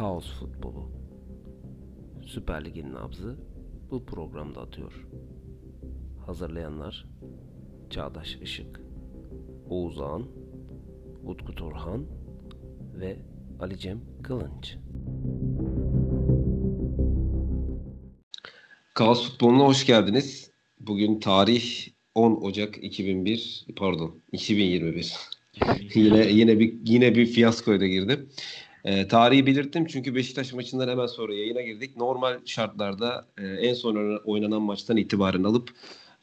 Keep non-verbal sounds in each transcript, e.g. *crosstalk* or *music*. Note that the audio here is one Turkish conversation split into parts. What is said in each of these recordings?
Kaos futbolu. Süper Lig'in nabzı bu programda atıyor. Hazırlayanlar Çağdaş Işık, Oğuz Ağan, Utku Turhan ve Ali Cem Kılınç. Kaos futboluna hoş geldiniz. Bugün tarih 10 Ocak 2001 pardon 2021. *laughs* yine yine bir yine bir fiyaskoya da girdim. E, tarihi belirttim çünkü Beşiktaş maçından hemen sonra yayına girdik. Normal şartlarda e, en son oynanan maçtan itibaren alıp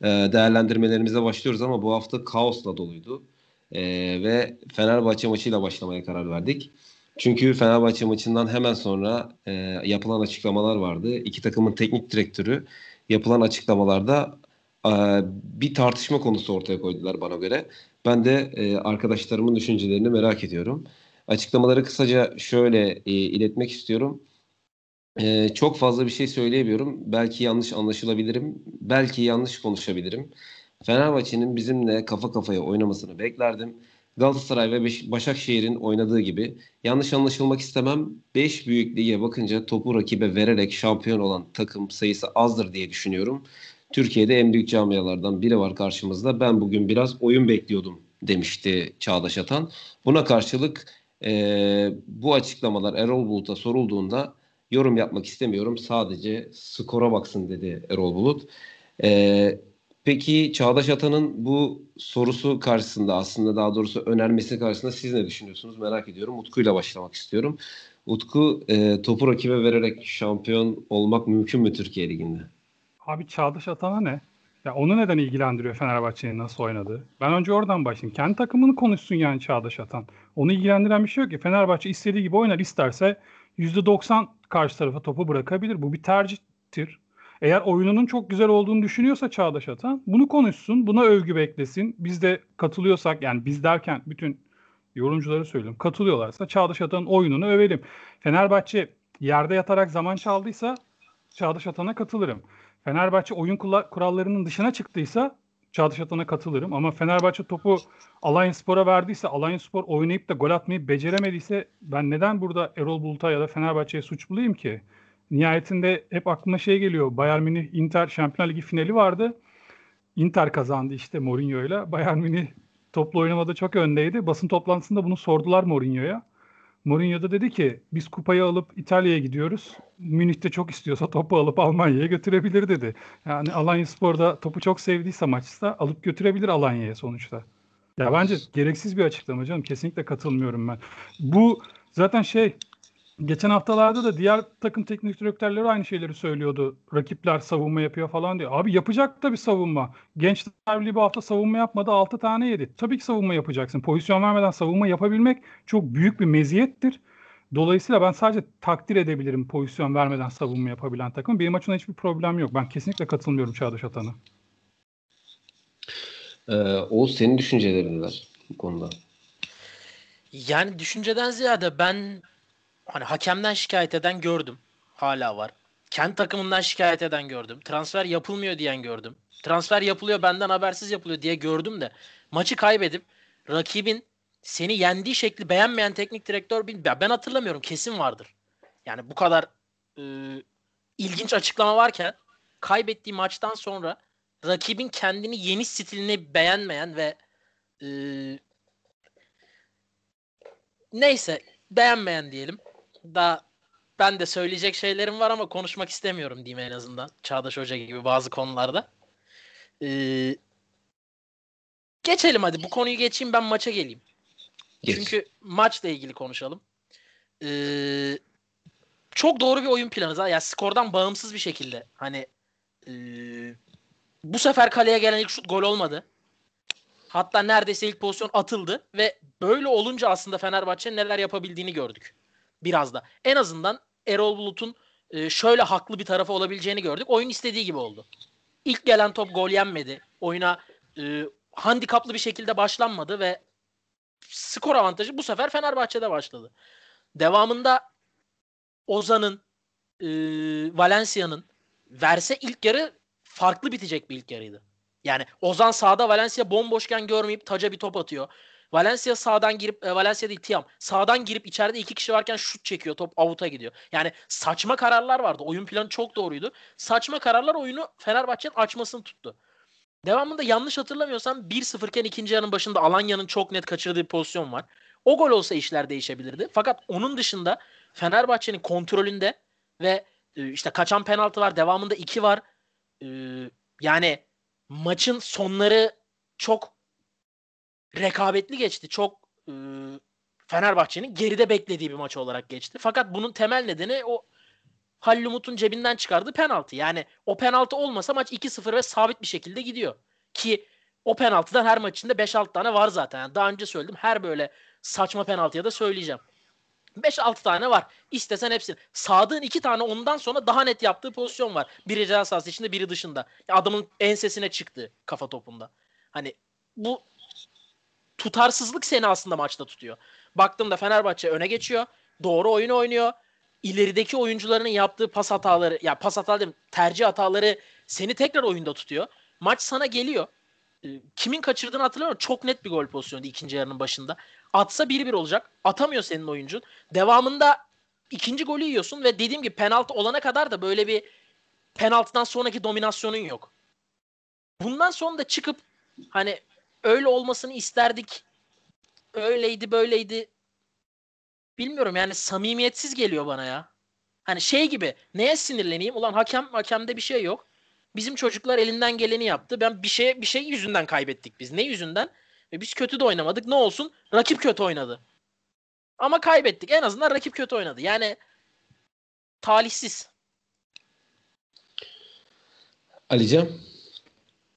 e, değerlendirmelerimize başlıyoruz ama bu hafta kaosla doluydu. E, ve Fenerbahçe maçıyla başlamaya karar verdik. Çünkü Fenerbahçe maçından hemen sonra e, yapılan açıklamalar vardı. İki takımın teknik direktörü yapılan açıklamalarda e, bir tartışma konusu ortaya koydular bana göre. Ben de e, arkadaşlarımın düşüncelerini merak ediyorum. Açıklamaları kısaca şöyle e, iletmek istiyorum. E, çok fazla bir şey söyleyemiyorum. Belki yanlış anlaşılabilirim. Belki yanlış konuşabilirim. Fenerbahçe'nin bizimle kafa kafaya oynamasını beklerdim. Galatasaray ve Başakşehir'in oynadığı gibi yanlış anlaşılmak istemem. 5 büyük lige bakınca topu rakibe vererek şampiyon olan takım sayısı azdır diye düşünüyorum. Türkiye'de en büyük camialardan biri var karşımızda. Ben bugün biraz oyun bekliyordum demişti Çağdaş Atan. Buna karşılık e, bu açıklamalar Erol Bulut'a sorulduğunda yorum yapmak istemiyorum. Sadece skora baksın dedi Erol Bulut. E, peki Çağdaş Atan'ın bu sorusu karşısında aslında daha doğrusu önermesi karşısında siz ne düşünüyorsunuz merak ediyorum. Utku ile başlamak istiyorum. Utku e, topu rakibe vererek şampiyon olmak mümkün mü Türkiye Ligi'nde? Abi Çağdaş Atan'a ne? Ya onu neden ilgilendiriyor Fenerbahçe'nin nasıl oynadığı? Ben önce oradan başlayayım. Kendi takımını konuşsun yani Çağdaş Atan. Onu ilgilendiren bir şey yok ki. Fenerbahçe istediği gibi oynar isterse %90 karşı tarafa topu bırakabilir. Bu bir tercihtir. Eğer oyununun çok güzel olduğunu düşünüyorsa Çağdaş Atan bunu konuşsun, buna övgü beklesin. Biz de katılıyorsak yani biz derken bütün yorumcuları söylüyorum. Katılıyorlarsa Çağdaş Atan'ın oyununu övelim. Fenerbahçe yerde yatarak zaman çaldıysa Çağdaş Atan'a katılırım. Fenerbahçe oyun kurallarının dışına çıktıysa Çağdaş Atan'a katılırım. Ama Fenerbahçe topu Alanya Spor'a verdiyse, Alanya Spor oynayıp da gol atmayı beceremediyse ben neden burada Erol Bulut'a ya da Fenerbahçe'ye suç bulayım ki? Nihayetinde hep aklıma şey geliyor. Bayern Münih Inter Şampiyonlar Ligi finali vardı. Inter kazandı işte Mourinho'yla. Bayern Münih toplu oynamada çok öndeydi. Basın toplantısında bunu sordular Mourinho'ya. Mourinho da dedi ki biz kupayı alıp İtalya'ya gidiyoruz. Münih'te çok istiyorsa topu alıp Almanya'ya götürebilir dedi. Yani Alanya Spor'da topu çok sevdiyse maçta alıp götürebilir Alanya'ya sonuçta. Ya bence gereksiz bir açıklama canım. Kesinlikle katılmıyorum ben. Bu zaten şey Geçen haftalarda da diğer takım teknik direktörleri aynı şeyleri söylüyordu. Rakipler savunma yapıyor falan diye. Abi yapacak tabii savunma. Gençler Birliği bu hafta savunma yapmadı 6 tane yedi. Tabii ki savunma yapacaksın. Pozisyon vermeden savunma yapabilmek çok büyük bir meziyettir. Dolayısıyla ben sadece takdir edebilirim pozisyon vermeden savunma yapabilen takım. Benim açımdan hiçbir problem yok. Ben kesinlikle katılmıyorum Çağdaş Atan'a. Ee, Oğuz senin düşüncelerin neler bu konuda? Yani düşünceden ziyade ben hani hakemden şikayet eden gördüm. Hala var. Kendi takımından şikayet eden gördüm. Transfer yapılmıyor diyen gördüm. Transfer yapılıyor benden habersiz yapılıyor diye gördüm de maçı kaybedip rakibin seni yendiği şekli beğenmeyen teknik direktör ben hatırlamıyorum kesin vardır. Yani bu kadar e, ilginç açıklama varken kaybettiği maçtan sonra rakibin kendini yeni stilini beğenmeyen ve e, neyse beğenmeyen diyelim daha ben de söyleyecek şeylerim var ama konuşmak istemiyorum diyeyim en azından. Çağdaş Hoca gibi bazı konularda. Ee, geçelim hadi. Bu konuyu geçeyim ben maça geleyim. Geç. Çünkü maçla ilgili konuşalım. Ee, çok doğru bir oyun planı. Ya yani skordan bağımsız bir şekilde. Hani e, bu sefer kaleye gelen ilk şut gol olmadı. Hatta neredeyse ilk pozisyon atıldı ve böyle olunca aslında Fenerbahçe'nin neler yapabildiğini gördük biraz da. En azından Erol Bulut'un e, şöyle haklı bir tarafı olabileceğini gördük. Oyun istediği gibi oldu. İlk gelen top gol yenmedi. Oyuna e, handikaplı bir şekilde başlanmadı ve skor avantajı bu sefer Fenerbahçe'de başladı. Devamında Ozan'ın, e, Valencia'nın verse ilk yarı farklı bitecek bir ilk yarıydı. Yani Ozan sağda Valencia bomboşken görmeyip taca bir top atıyor. Valencia sağdan girip e, Valencia değil Tiam sağdan girip içeride iki kişi varken şut çekiyor top avuta gidiyor. Yani saçma kararlar vardı. Oyun planı çok doğruydu. Saçma kararlar oyunu Fenerbahçe'nin açmasını tuttu. Devamında yanlış hatırlamıyorsam 1-0 iken ikinci yarının başında Alanya'nın çok net kaçırdığı bir pozisyon var. O gol olsa işler değişebilirdi. Fakat onun dışında Fenerbahçe'nin kontrolünde ve e, işte kaçan penaltı var. Devamında 2 var. E, yani maçın sonları çok rekabetli geçti. Çok e, Fenerbahçe'nin geride beklediği bir maç olarak geçti. Fakat bunun temel nedeni o Halil Umut'un cebinden çıkardığı penaltı. Yani o penaltı olmasa maç 2-0 ve sabit bir şekilde gidiyor. Ki o penaltıdan her maç içinde 5-6 tane var zaten. Yani daha önce söyledim. Her böyle saçma penaltıya da söyleyeceğim. 5-6 tane var. İstesen hepsini. Sadık'ın 2 tane ondan sonra daha net yaptığı pozisyon var. Biri ceza sahası içinde biri dışında. Adamın ensesine çıktı kafa topunda. Hani bu tutarsızlık seni aslında maçta tutuyor. Baktığımda Fenerbahçe öne geçiyor. Doğru oyunu oynuyor. İlerideki oyuncularının yaptığı pas hataları, ya pas hataları değil, tercih hataları seni tekrar oyunda tutuyor. Maç sana geliyor. Ee, kimin kaçırdığını hatırlamıyorum. Çok net bir gol pozisyonu ikinci yarının başında. Atsa 1-1 olacak. Atamıyor senin oyuncun. Devamında ikinci golü yiyorsun ve dediğim gibi penaltı olana kadar da böyle bir penaltıdan sonraki dominasyonun yok. Bundan sonra da çıkıp hani öyle olmasını isterdik. Öyleydi böyleydi. Bilmiyorum yani samimiyetsiz geliyor bana ya. Hani şey gibi neye sinirleneyim? Ulan hakem hakemde bir şey yok. Bizim çocuklar elinden geleni yaptı. Ben bir şey bir şey yüzünden kaybettik biz. Ne yüzünden? Ve biz kötü de oynamadık. Ne olsun? Rakip kötü oynadı. Ama kaybettik. En azından rakip kötü oynadı. Yani talihsiz. Alican?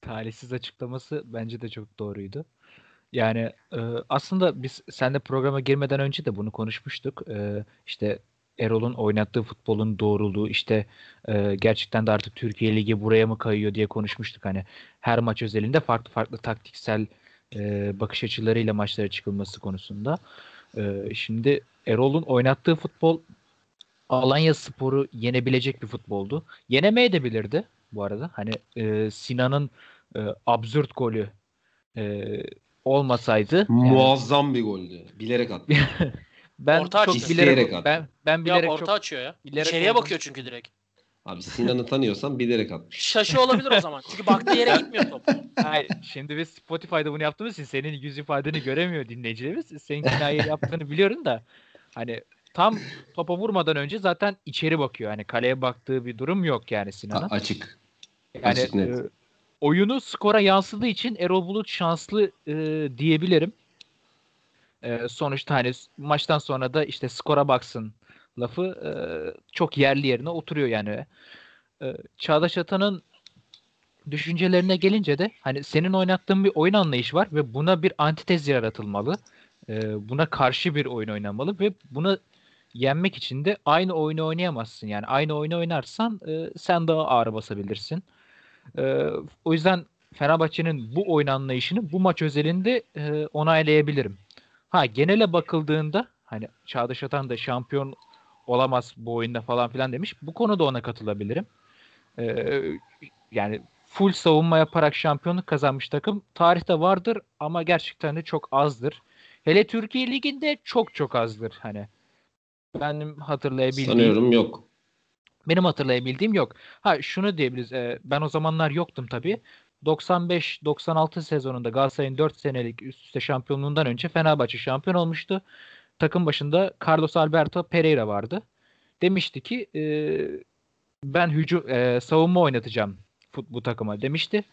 Talihsiz açıklaması bence de çok doğruydu. Yani e, aslında biz seninle programa girmeden önce de bunu konuşmuştuk. E, işte Erol'un oynattığı futbolun doğruluğu işte e, gerçekten de artık Türkiye Ligi buraya mı kayıyor diye konuşmuştuk. Hani her maç özelinde farklı farklı taktiksel e, bakış açılarıyla maçlara çıkılması konusunda. E, şimdi Erol'un oynattığı futbol Alanya Spor'u yenebilecek bir futboldu. Yenemeye de bilirdi bu arada. Hani e, Sinan'ın e, absürt golü e, olmasaydı muazzam yani, bir goldü. Bilerek attı. *laughs* ben orta çok bilerek attı. Ben ben bilerek ya, orta çok, açıyor ya. Bilerek İçeriye bakıyor çünkü direkt. Abi Sinan'ı tanıyorsan bilerek atmış. Şaşı olabilir o zaman. Çünkü baktığı yere gitmiyor top. Hayır, şimdi biz Spotify'da bunu yaptığımız için senin yüz ifadeni göremiyor dinleyicilerimiz. Senin kinaye yaptığını biliyorum da hani tam topa vurmadan önce zaten içeri bakıyor. Hani kaleye baktığı bir durum yok yani Sinan'ın. Açık. Yani Açık net. E, oyunu skora yansıdığı için Erol Bulut şanslı e, diyebilirim. E, sonuçta hani maçtan sonra da işte skora baksın lafı e, çok yerli yerine oturuyor yani. E, Çağdaş Atan'ın düşüncelerine gelince de hani senin oynattığın bir oyun anlayışı var ve buna bir antitez yaratılmalı. E, buna karşı bir oyun oynanmalı ve bunu yenmek için de aynı oyunu oynayamazsın. Yani aynı oyunu oynarsan e, sen daha ağır basabilirsin. E, o yüzden Fenerbahçe'nin bu oyun anlayışını bu maç özelinde e, onaylayabilirim. Ha genele bakıldığında hani Çağdaş Atan da şampiyon olamaz bu oyunda falan filan demiş. Bu konuda ona katılabilirim. Ee, yani full savunma yaparak şampiyonluk kazanmış takım tarihte vardır ama gerçekten de çok azdır. Hele Türkiye Ligi'nde çok çok azdır hani. Benim hatırlayabildiğim Sanıyorum yok. Benim hatırlayabildiğim yok. Ha şunu diyebiliriz. E, ben o zamanlar yoktum tabii. 95-96 sezonunda Galatasaray'ın 4 senelik üst üste şampiyonluğundan önce Fenerbahçe şampiyon olmuştu takım başında Carlos Alberto Pereira vardı. Demişti ki e, ben hücum e, savunma oynatacağım bu takıma demişti.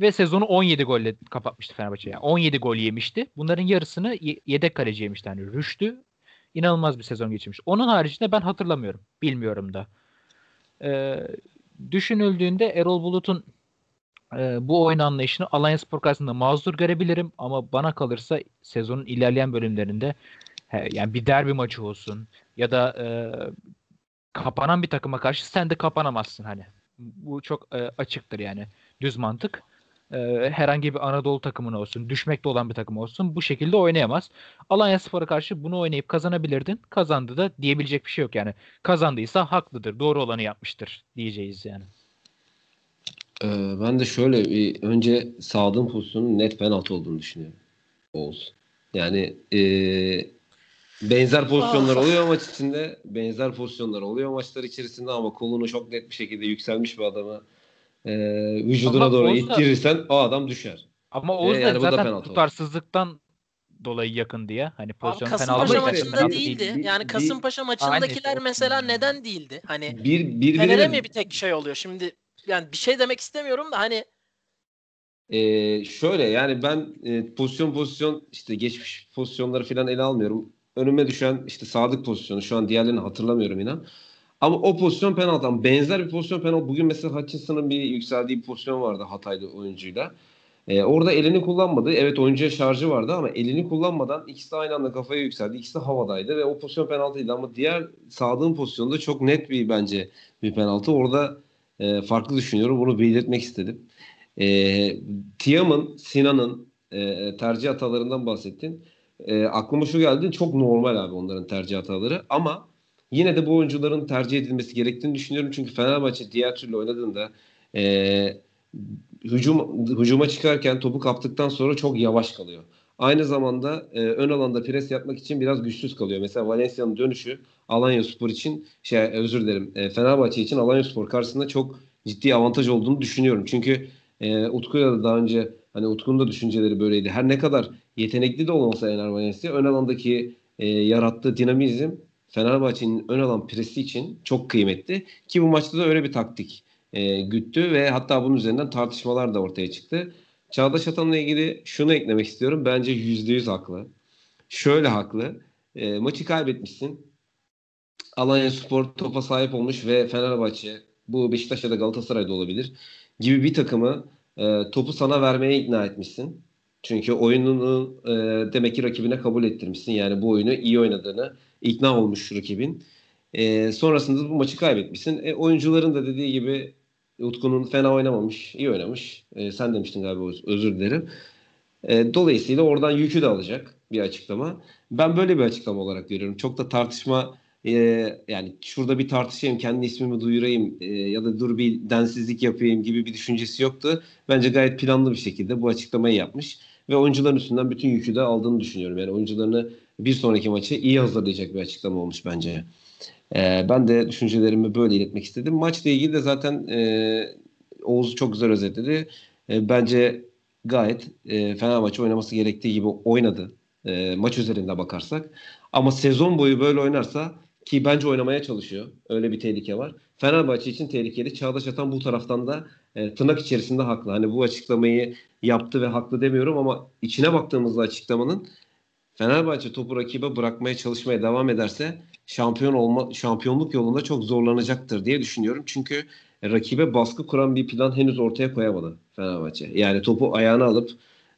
Ve sezonu 17 golle kapatmıştı Fenerbahçe. Yani 17 gol yemişti. Bunların yarısını yedek kaleci yemişti. Yani Rüştü inanılmaz bir sezon geçirmiş. Onun haricinde ben hatırlamıyorum. Bilmiyorum da. Ee, düşünüldüğünde Erol Bulut'un e, bu oyun anlayışını Alanya Spor karşısında mazur görebilirim ama bana kalırsa sezonun ilerleyen bölümlerinde yani bir derbi maçı olsun ya da e, kapanan bir takıma karşı sen de kapanamazsın hani. Bu çok e, açıktır yani. Düz mantık. E, herhangi bir Anadolu takımına olsun, düşmekte olan bir takım olsun bu şekilde oynayamaz. Alanya Spor'a karşı bunu oynayıp kazanabilirdin. Kazandı da diyebilecek bir şey yok yani. Kazandıysa haklıdır, doğru olanı yapmıştır diyeceğiz yani. Ee, ben de şöyle bir önce Sadık'ın pozisyonun net penaltı olduğunu düşünüyorum. Oğuz. Yani e, benzer pozisyonlar ah. oluyor maç içinde. Benzer pozisyonlar oluyor maçlar içerisinde ama kolunu çok net bir şekilde yükselmiş bir adamı e, vücuduna ama doğru Oğuz ittirirsen o adam düşer. Ama Oğuz e, yani zaten tutarsızlıktan dolayı yakın diye. Hani pozisyon Abi Kasımpaşa maçında değildi. Bir, yani Kasımpaşa bir, maçındakiler aynı, mesela neden değildi? Hani bir, bir, Fener'e mi bir tek şey oluyor? Şimdi yani bir şey demek istemiyorum da hani ee, şöyle yani ben e, pozisyon pozisyon işte geçmiş pozisyonları falan ele almıyorum. Önüme düşen işte Sadık pozisyonu şu an diğerlerini hatırlamıyorum inan. Ama o pozisyon penaltı. Benzer bir pozisyon penaltı. Bugün mesela Hutchinson'ın bir yükseldiği bir pozisyon vardı Hataylı oyuncuyla. Ee, orada elini kullanmadı. Evet oyuncuya şarjı vardı ama elini kullanmadan ikisi de aynı anda kafaya yükseldi. İkisi de havadaydı ve o pozisyon penaltıydı ama diğer Sadık'ın pozisyonunda çok net bir bence bir penaltı. Orada e, farklı düşünüyorum. Bunu belirtmek istedim. E, Tiam'ın, Sinan'ın e, tercih hatalarından bahsettin. E, aklıma şu geldi. Çok normal abi onların tercih hataları ama yine de bu oyuncuların tercih edilmesi gerektiğini düşünüyorum. Çünkü Fenerbahçe diğer türlü oynadığında e, hücum hücuma çıkarken topu kaptıktan sonra çok yavaş kalıyor. Aynı zamanda e, ön alanda pres yapmak için biraz güçsüz kalıyor. Mesela Valencia'nın dönüşü Alanya Spor için şey özür dilerim e, Fenerbahçe için Alanya Spor karşısında çok ciddi avantaj olduğunu düşünüyorum. Çünkü e, Utku'yla da daha önce hani Utku'nun da düşünceleri böyleydi. Her ne kadar yetenekli de olmasa Ener Valencia ön alandaki e, yarattığı dinamizm Fenerbahçe'nin ön alan presi için çok kıymetli. Ki bu maçta da öyle bir taktik e, güttü ve hatta bunun üzerinden tartışmalar da ortaya çıktı. Çağdaş Atan'la ilgili şunu eklemek istiyorum. Bence %100 haklı. Şöyle haklı. E, maçı kaybetmişsin. Alanya Spor topa sahip olmuş ve Fenerbahçe bu Beşiktaş ya da Galatasaray'da olabilir gibi bir takımı e, topu sana vermeye ikna etmişsin. Çünkü oyununu e, demek ki rakibine kabul ettirmişsin. Yani bu oyunu iyi oynadığını ikna olmuş rakibin. E, sonrasında bu maçı kaybetmişsin. E, oyuncuların da dediği gibi Utku'nun fena oynamamış, iyi oynamış. E, sen demiştin galiba özür dilerim. E, dolayısıyla oradan yükü de alacak bir açıklama. Ben böyle bir açıklama olarak görüyorum. Çok da tartışma e, yani şurada bir tartışayım, kendi ismimi duyurayım e, ya da dur bir densizlik yapayım gibi bir düşüncesi yoktu. Bence gayet planlı bir şekilde bu açıklamayı yapmış ve oyuncuların üstünden bütün yükü de aldığını düşünüyorum. Yani oyuncularını bir sonraki maçı iyi hazırlayacak bir açıklama olmuş bence. E, ben de düşüncelerimi böyle iletmek istedim. Maçla ilgili de zaten e, Oğuz çok güzel özetledi. E, bence gayet e, Fenerbahçe oynaması gerektiği gibi oynadı. E, maç üzerinde bakarsak. Ama sezon boyu böyle oynarsa ki bence oynamaya çalışıyor. Öyle bir tehlike var. Fenerbahçe için tehlikeli. Çağdaş Atan bu taraftan da e, tırnak içerisinde haklı. Hani bu açıklamayı yaptı ve haklı demiyorum ama içine baktığımızda açıklamanın Fenerbahçe topu rakibe bırakmaya çalışmaya devam ederse şampiyon olma şampiyonluk yolunda çok zorlanacaktır diye düşünüyorum. Çünkü rakibe baskı kuran bir plan henüz ortaya koyamadı Fenerbahçe. Yani topu ayağına alıp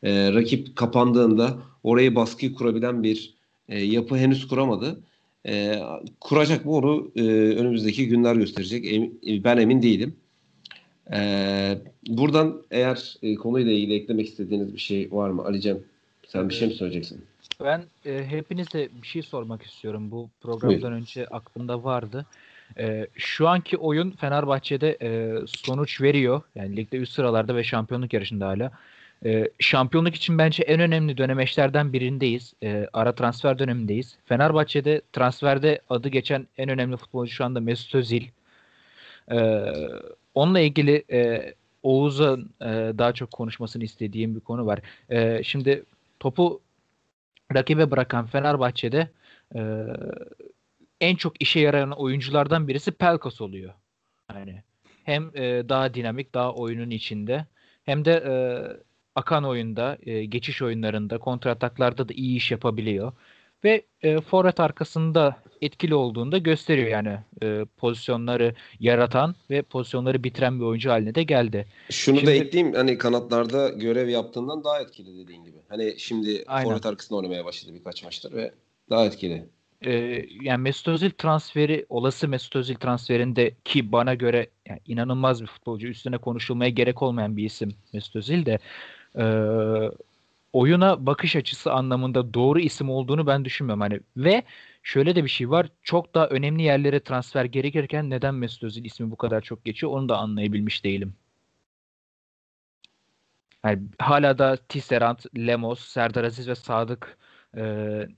e, rakip kapandığında orayı baskıyı kurabilen bir e, yapı henüz kuramadı. E, kuracak mı onu e, önümüzdeki günler gösterecek. E, ben emin değilim. E, buradan eğer e, konuyla ilgili eklemek istediğiniz bir şey var mı Ali'cem? Sen bir şey mi söyleyeceksin? Ben e, hepinize bir şey sormak istiyorum. Bu programdan Buyur. önce aklımda vardı. E, şu anki oyun Fenerbahçe'de e, sonuç veriyor. Yani ligde üst sıralarda ve şampiyonluk yarışında hala. E, şampiyonluk için bence en önemli dönemeçlerden birindeyiz. E, ara transfer dönemindeyiz. Fenerbahçe'de transferde adı geçen en önemli futbolcu şu anda Mesut Özil. E, onunla ilgili e, Oğuz'un e, daha çok konuşmasını istediğim bir konu var. E, şimdi topu rakibe bırakan Fenerbahçe'de e, en çok işe yarayan oyunculardan birisi Pelkas oluyor. Yani hem e, daha dinamik, daha oyunun içinde hem de e, akan oyunda, e, geçiş oyunlarında, kontrataklarda da iyi iş yapabiliyor. Ve e, forvet arkasında etkili olduğunda gösteriyor yani e, pozisyonları yaratan ve pozisyonları bitiren bir oyuncu haline de geldi. Şunu şimdi, da ekleyeyim hani kanatlarda görev yaptığından daha etkili dediğin gibi. Hani şimdi aynen. forvet arkasında oynamaya başladı birkaç maçtır ve daha etkili. Ee, yani Mesut Özil transferi, olası Mesut Özil transferinde ki bana göre yani inanılmaz bir futbolcu, üstüne konuşulmaya gerek olmayan bir isim Mesut Özil de e, oyuna bakış açısı anlamında doğru isim olduğunu ben düşünmüyorum. Hani ve şöyle de bir şey var. Çok daha önemli yerlere transfer gerekirken neden Mesut Özil ismi bu kadar çok geçiyor onu da anlayabilmiş değilim. Yani hala da Tisserand, Lemos, Serdar Aziz ve Sadık e,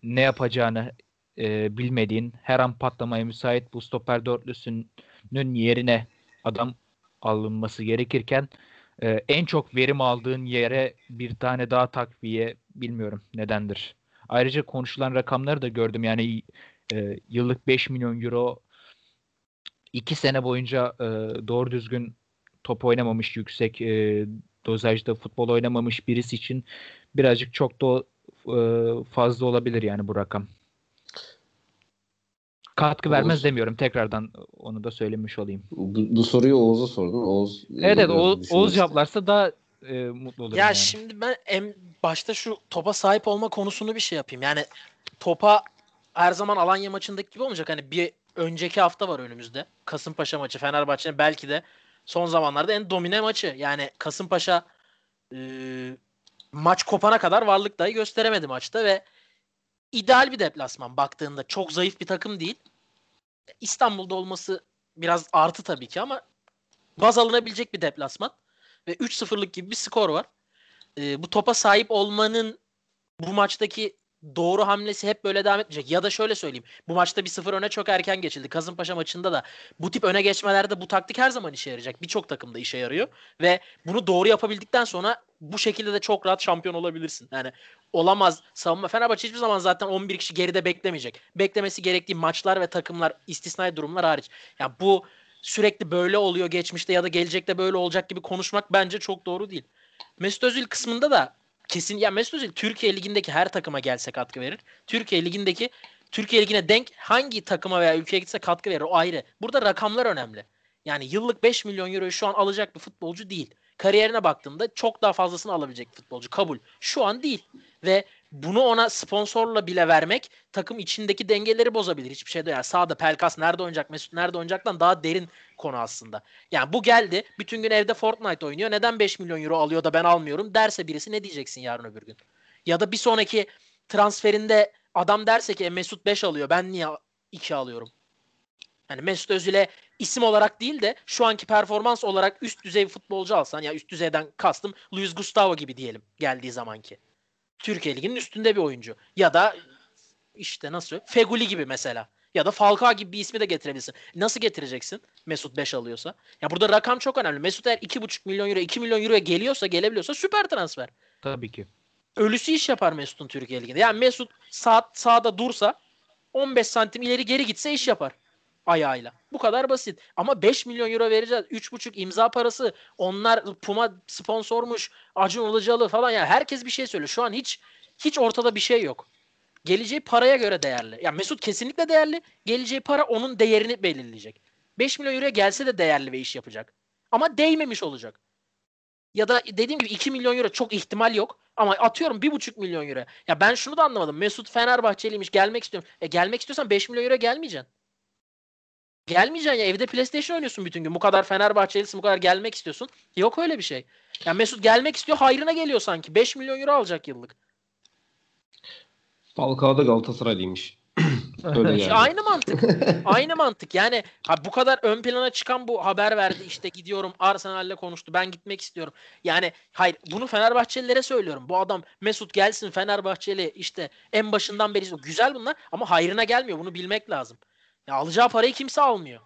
ne yapacağını e, bilmediğin, her an patlamaya müsait bu stoper dörtlüsünün yerine adam alınması gerekirken e, en çok verim aldığın yere bir tane daha takviye bilmiyorum nedendir. Ayrıca konuşulan rakamları da gördüm. Yani e, yıllık 5 milyon euro 2 sene boyunca e, doğru düzgün top oynamamış yüksek e, dozajda futbol oynamamış birisi için birazcık çok da e, fazla olabilir yani bu rakam. Katkı Oğuz. vermez demiyorum. Tekrardan onu da söylemiş olayım. Bu, bu soruyu Oğuz'a sordun. Oğuz Evet, evet Oğuz, Oğuz cevaplarsa daha e, mutlu olurum. Ya yani. şimdi ben en başta şu topa sahip olma konusunu bir şey yapayım. Yani topa her zaman Alanya maçındaki gibi olmayacak. Hani bir önceki hafta var önümüzde. Kasımpaşa maçı Fenerbahçe'nin belki de son zamanlarda en domine maçı. Yani Kasımpaşa e, maç kopana kadar varlık dahi gösteremedi maçta ve ideal bir deplasman baktığında. Çok zayıf bir takım değil. İstanbul'da olması biraz artı tabii ki ama baz alınabilecek bir deplasman. Ve 3-0'lık gibi bir skor var. E, bu topa sahip olmanın bu maçtaki doğru hamlesi hep böyle devam etmeyecek. Ya da şöyle söyleyeyim. Bu maçta bir sıfır öne çok erken geçildi. Kazımpaşa maçında da bu tip öne geçmelerde bu taktik her zaman işe yarayacak. Birçok takımda işe yarıyor. Ve bunu doğru yapabildikten sonra bu şekilde de çok rahat şampiyon olabilirsin. Yani olamaz. Savunma Fenerbahçe hiçbir zaman zaten 11 kişi geride beklemeyecek. Beklemesi gerektiği maçlar ve takımlar istisnai durumlar hariç. Yani bu sürekli böyle oluyor geçmişte ya da gelecekte böyle olacak gibi konuşmak bence çok doğru değil. Mesut Özil kısmında da kesin ya Mesut Özil Türkiye ligindeki her takıma gelse katkı verir. Türkiye ligindeki Türkiye ligine denk hangi takıma veya ülkeye gitse katkı verir o ayrı. Burada rakamlar önemli. Yani yıllık 5 milyon euroyu şu an alacak bir futbolcu değil. Kariyerine baktığında çok daha fazlasını alabilecek futbolcu kabul. Şu an değil. Ve bunu ona sponsorla bile vermek takım içindeki dengeleri bozabilir. Hiçbir şey de yani sağda Pelkas nerede oynayacak, Mesut nerede oynayacaktan daha derin konu aslında. Yani bu geldi. Bütün gün evde Fortnite oynuyor. Neden 5 milyon euro alıyor da ben almıyorum derse birisi ne diyeceksin yarın öbür gün? Ya da bir sonraki transferinde adam derse ki e, Mesut 5 alıyor. Ben niye 2 alıyorum? Yani Mesut Özil'e isim olarak değil de şu anki performans olarak üst düzey futbolcu alsan ya üst düzeyden kastım Luis Gustavo gibi diyelim geldiği zamanki. Türkiye Ligi'nin üstünde bir oyuncu. Ya da işte nasıl Feguli gibi mesela. Ya da Falcao gibi bir ismi de getirebilirsin. Nasıl getireceksin Mesut 5 alıyorsa? Ya burada rakam çok önemli. Mesut eğer 2,5 milyon euro 2 milyon euroya geliyorsa gelebiliyorsa süper transfer. Tabii ki. Ölüsü iş yapar Mesut'un Türkiye Ligi'nde. Yani Mesut sağ, sağda dursa 15 santim ileri geri gitse iş yapar ayağıyla. Bu kadar basit. Ama 5 milyon euro vereceğiz. 3,5 imza parası. Onlar Puma sponsormuş. Acun Ilıcalı falan. Yani herkes bir şey söylüyor. Şu an hiç hiç ortada bir şey yok. Geleceği paraya göre değerli. Ya Mesut kesinlikle değerli. Geleceği para onun değerini belirleyecek. 5 milyon euroya gelse de değerli ve iş yapacak. Ama değmemiş olacak. Ya da dediğim gibi 2 milyon euro çok ihtimal yok. Ama atıyorum 1,5 milyon euro. Ya ben şunu da anlamadım. Mesut Fenerbahçeliymiş gelmek istiyorum. E gelmek istiyorsan 5 milyon euro gelmeyeceksin. Gelmeyeceksin ya evde PlayStation oynuyorsun bütün gün. Bu kadar Fenerbahçelisin bu kadar gelmek istiyorsun. Yok öyle bir şey. Ya Mesut gelmek istiyor hayrına geliyor sanki. 5 milyon euro alacak yıllık. Falcao da Galatasaraylıymış. *laughs* Öyle yani. aynı mantık. *laughs* aynı mantık. Yani ha, bu kadar ön plana çıkan bu haber verdi. İşte gidiyorum Arsenal'le konuştu. Ben gitmek istiyorum. Yani hayır bunu Fenerbahçelilere söylüyorum. Bu adam Mesut gelsin Fenerbahçeli işte en başından beri güzel bunlar ama hayrına gelmiyor. Bunu bilmek lazım. Ya alacağı parayı kimse almıyor.